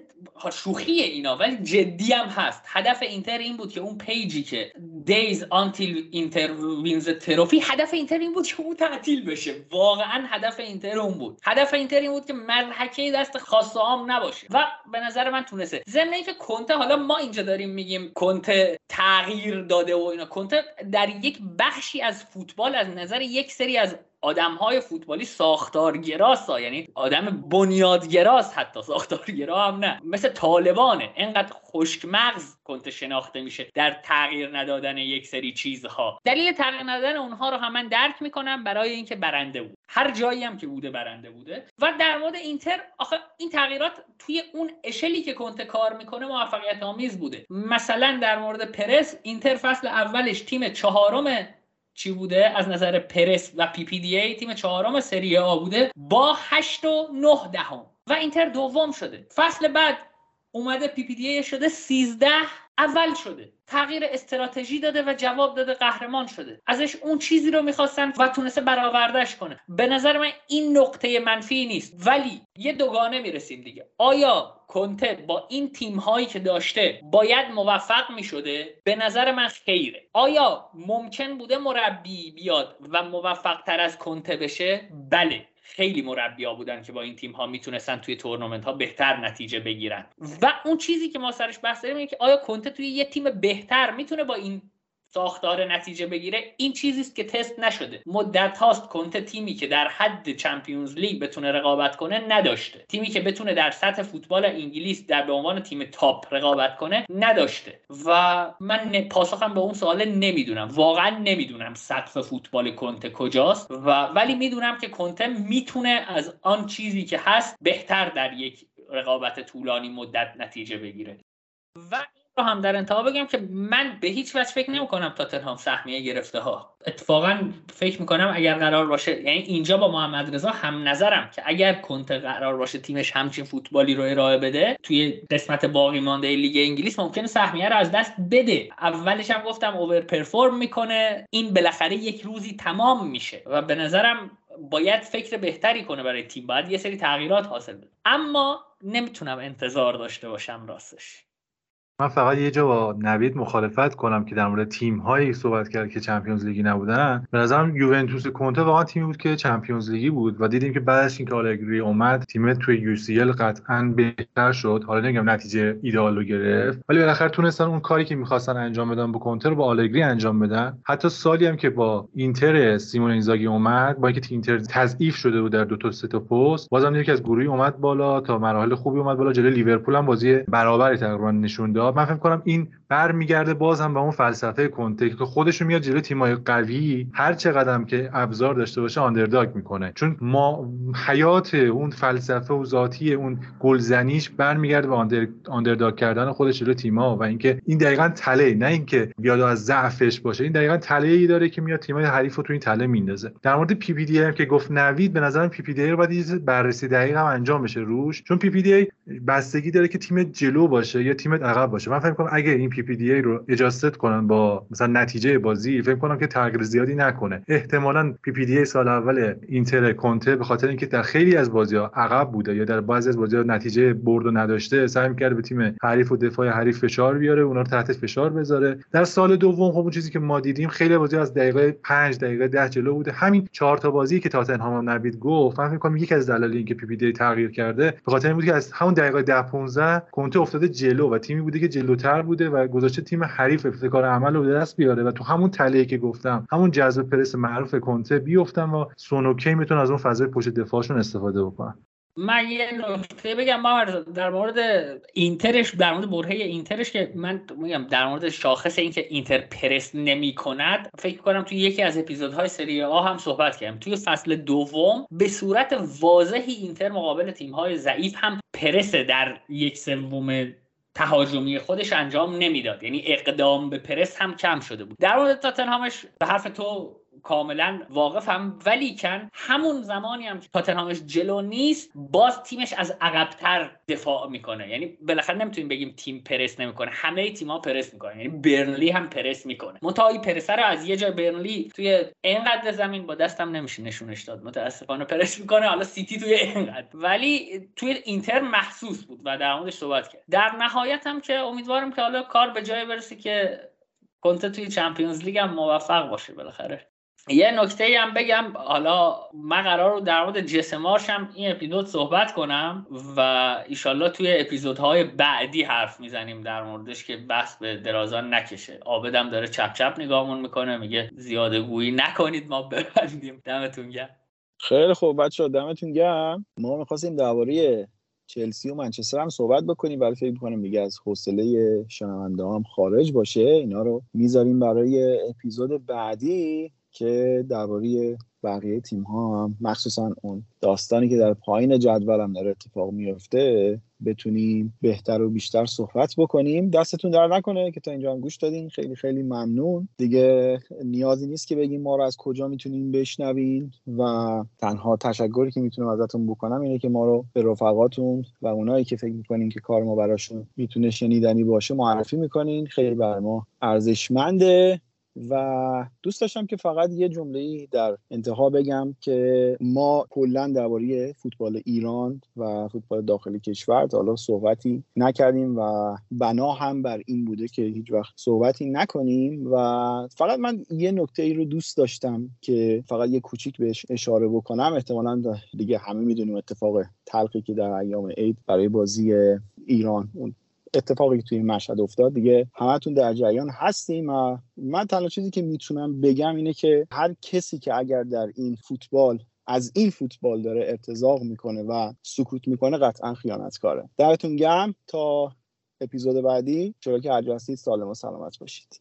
شوخی اینا ولی جدی هم هست. هدف اینتر این بود که اون پیجی که days until Inter wins trophy هدف اینتر این بود که اون تعطیل بشه. واقعا هدف اینتر اون بود. هدف اینتر این بود که مضحکه دست خاص و عام نباشه. و به نظر من تونسته. ضمن که کنته حالا ما اینجا داریم میگیم کنته تغییر داده و اینا. کنته در یک بخشی از فوتبال از نظر یک سری از آدم های فوتبالی ساختارگراست ها یعنی آدم بنیادگراست حتی ساختارگرا هم نه. مثل طالبانه. انقدر خشک مغز کنته شناخته میشه در تغییر ندادن یک سری چیزها. دلیل تغییر ندادن اونها رو هم من درک می‌کنم برای اینکه برنده بود. هر جایی هم که بوده برنده بوده. و در مورد اینتر آخه این تغییرات توی اون اشلی که کنته کار می‌کنه موفقیت آمیز بوده. مثلا در مورد پرس اینتر فصل اولش تیم چهارم چی بوده؟ از نظر پرس و PPDA تیم چهارم سری آ بوده با 8 و 9 دهم. و اینتر دوم شده. فصل بعد اومده PPDA شده 13 اول شده. تغییر استراتژی داده و جواب داده قهرمان شده. ازش اون چیزی رو می‌خواستن و تونسته برآوردهش کنه. به نظر من این نقطه منفی نیست. ولی یه دوگانه می‌رسیم دیگه. آیا کنته با این تیم هایی که داشته باید موفق می‌شده؟ به نظر من خیره. آیا ممکن بوده مربی بیاد و موفق تر از کنته بشه؟ بله. خیلی مربیا بودن که با این تیم ها می‌تونستن توی تورنمنت ها بهتر نتیجه بگیرن. و اون چیزی که ما سرش بحث داریم اینه که آیا کنته توی یه تیم بهتر می‌تونه با این ساختار نتیجه بگیره این چیزی است که تست نشده. مدت هاست کنته تیمی که در حد چمپیونز لیگ بتونه رقابت کنه نداشته. تیمی که بتونه در سطح فوتبال انگلیس در به عنوان تیم top رقابت کنه نداشته. و من پاسخم به اون سوال نمی‌دونم. واقعا نمی‌دونم سقف فوتبال کنته کجاست. و ولی می‌دونم که کنته می‌تونه از آن چیزی که هست بهتر در یک رقابت طولانی مدت نتیجه بگیره. و رو هم در انتها بگم که من به هیچ وجه فکر نمی کنم تاتنهام سهمیه گرفته ها. اتفاقا فکر می کنم اگر قرار باشه یعنی اینجا با محمد رضا هم نظرم که اگر کنت قرار باشه تیمش همچین فوتبالی رو ارائه بده توی قسمت باقی مانده لیگ انگلیس ممکنه سهمیه رو از دست بده. اولش هم گفتم اوور پرفورم می‌کنه. این بالاخره یک روزی تمام میشه و به نظرم باید فکر بهتری کنه برای تیم. باید یه سری تغییرات حاصل بده. اما نمی‌تونم انتظار داشته باشم راستش. من فقط یه جا با نوید مخالفت کنم که در مورد تیم هایی صحبت کرد که چمپیونز لیگی نبودن. به نظرم یوونتوس کنته واقعا تیمی بود که چمپیونز لیگی بود و دیدیم که بعد از اینکه آلگری اومد تیم توی UCL قطعا بهتر شد. حالا نمیگم نتیجه ایدئال رو گرفت. ولی بالاخره تونستن اون کاری که می‌خواستن انجام بدن با کنته رو با آلگری انجام بدن. حتی سالی هم که با اینتر سیمون اینزاگی اومد با اینکه اینتر تضعیف شده بود در دو تا سه تا پست بازم یکی از گروهی اومد بالا تا مراحل خوبی اومد بالا جلوی لیورپول هم بازی برابری تقریبا نشون من فکر کنم این برمیگرده باز هم به اون فلسفه کنته که خودش میاد جلوی تیمای قوی هر چقدم که ابزار داشته باشه underdog می‌کنه. چون ما حیات اون فلسفه و ذاتی اون گلزنیش برمیگرده به under... underdog کردن خودش جلوی تیما و اینکه این دقیقا تله نه اینکه بیاد از ضعفش باشه. این دقیقا تله ای داره که میاد تیمای حریف رو تو این تله میندازه. در مورد PPDA هم که گفت نوید به نظرم PPDA رو باید بررسی دقیق هم انجام بشه روش. چون PPDA بستگی داره که تیم جلو باشه یا تیم عقب باشه. من فکر کنم اگه این PPDA رو adjust کنن با مثلا نتیجه بازی فکر کنم که تغییر زیادی نکنه. احتمالا PPDA سال اول اینتر کنته به خاطر اینکه در خیلی از بازی ها عقب بوده یا در بعضی از بازی ها نتیجه برد و نداشته سعی می‌کرد به تیم حریف و دفاع حریف فشار بیاره اونا رو تحت فشار بذاره. در سال دوم خب اون چیزی که ما دیدیم خیلی بازی از دقیقه 5 دقیقه 10 جلو بوده. همین چهار تا بازی که تاتنهام هم نوید گفت من فکر کنم یکی از دلایل اینکه PPDA تغییر کرده به خاطر این بود که از همون دقیقه 10 15 کنته افتاده جلو و تیمی بوده که جلوتر بوده و گذاشته تیم حریف ابتکار عمل رو به دست بیاره و تو همون تله که گفتم همون جذب پرس معروف کنته بیفتن و سون و کین می‌تونه از اون فضای پشت دفاعشون استفاده بکنن من یه نکته بگم ما در مورد اینترش در مورد برهه اینترش که من میگم در مورد شاخص اینکه اینتر پرس نمی کند فکر کنم توی یکی از اپیزودهای سری آ هم صحبت کردم توی فصل دوم به صورت واضحی اینتر مقابل تیم‌های ضعیف هم پرس در یک سوم تهاجمی خودش انجام نمی‌داد. یعنی اقدام به پرس هم کم شده بود. در مورد تاتنهامش به حرف تو کاملا ولی کن همون زمانی هم که تاتنهامش جلو نیست باز تیمش از عقبتر دفاع می‌کنه. یعنی بالاخره نمی‌تونیم بگیم تیم پرس نمی‌کنه. همه تیم‌ها پرس می‌کنه یعنی برنلی هم پرس می‌کنه. منتها این پرسه رو از یه جای برنلی توی اینقدر زمین با دستم نمیشه نشونش داد. متاسفانه پرس می‌کنه. حالا سیتی توی اینقدر. ولی توی اینتر محسوس بود و در موردش صحبت کرد. در نهایت هم که امیدوارم که حالا کار به جای برسه که کنته توی چمپیونز لیگ هم موفق باشه بالاخره. یه نکته هم بگم حالا من قرار رو در مورد جسمارش هم این اپیزود صحبت کنم و ایشالله توی اپیزودهای بعدی حرف می‌زنیم در موردش که بحث به درازان نکشه. آبدم داره چپ چپ نگاهمون می‌کنه میگه زیاده گویی نکنید ما ببندیم. دمتون گرم. خیلی خوب بچه دمتون گرم. ما می‌خواستیم درباره چلسی و منچستر هم صحبت بکنیم ولی فکر می‌کنم دیگه از حوصله شنونده هم خارج باشه. اینا رو می‌ذاریم برای اپیزود بعدی. که درباره بقیه تیم ها هم مخصوصا اون داستانی که در پایین جدول هم داره اتفاق میفته بتونیم بهتر و بیشتر صحبت بکنیم. دستتون در نکنه که تا اینجا هم گوش دادین. خیلی خیلی ممنون. دیگه نیازی نیست که بگیم ما رو از کجا می‌تونیم بشنوین و تنها تشکری که می‌تونم ازتون بکنم اینه که ما رو به رفقاتون و اونایی که فکر می‌کنین که کار ما براشون می‌تونه شنیدنی باشه معرفی می‌کنین. خیلی بر ما ارزشمنده. و دوست داشتم که فقط یه جمله در انتها بگم که ما کلا درباره فوتبال ایران و فوتبال داخلی کشور حالا صحبتی نکردیم و بنا هم بر این بوده که هیچ وقت صحبتی نکنیم و فقط من یه نکته ای رو دوست داشتم که فقط یه کوچیک بهش اشاره بکنم. احتمالا دیگه همه می‌دونیم اتفاق تلقی که در ایام عید برای بازی ایران اون اتفاقی که توی این مشهد افتاد. دیگه همتون در جریان هستیم و من تنها چیزی که می‌تونم بگم اینه که هر کسی که اگر در این فوتبال از این فوتبال داره ارتزاق می‌کنه و سکوت می‌کنه قطعا خیانتکاره. درتون گرم. تا اپیزود بعدی. چرا که هر سالم و سلامت باشید.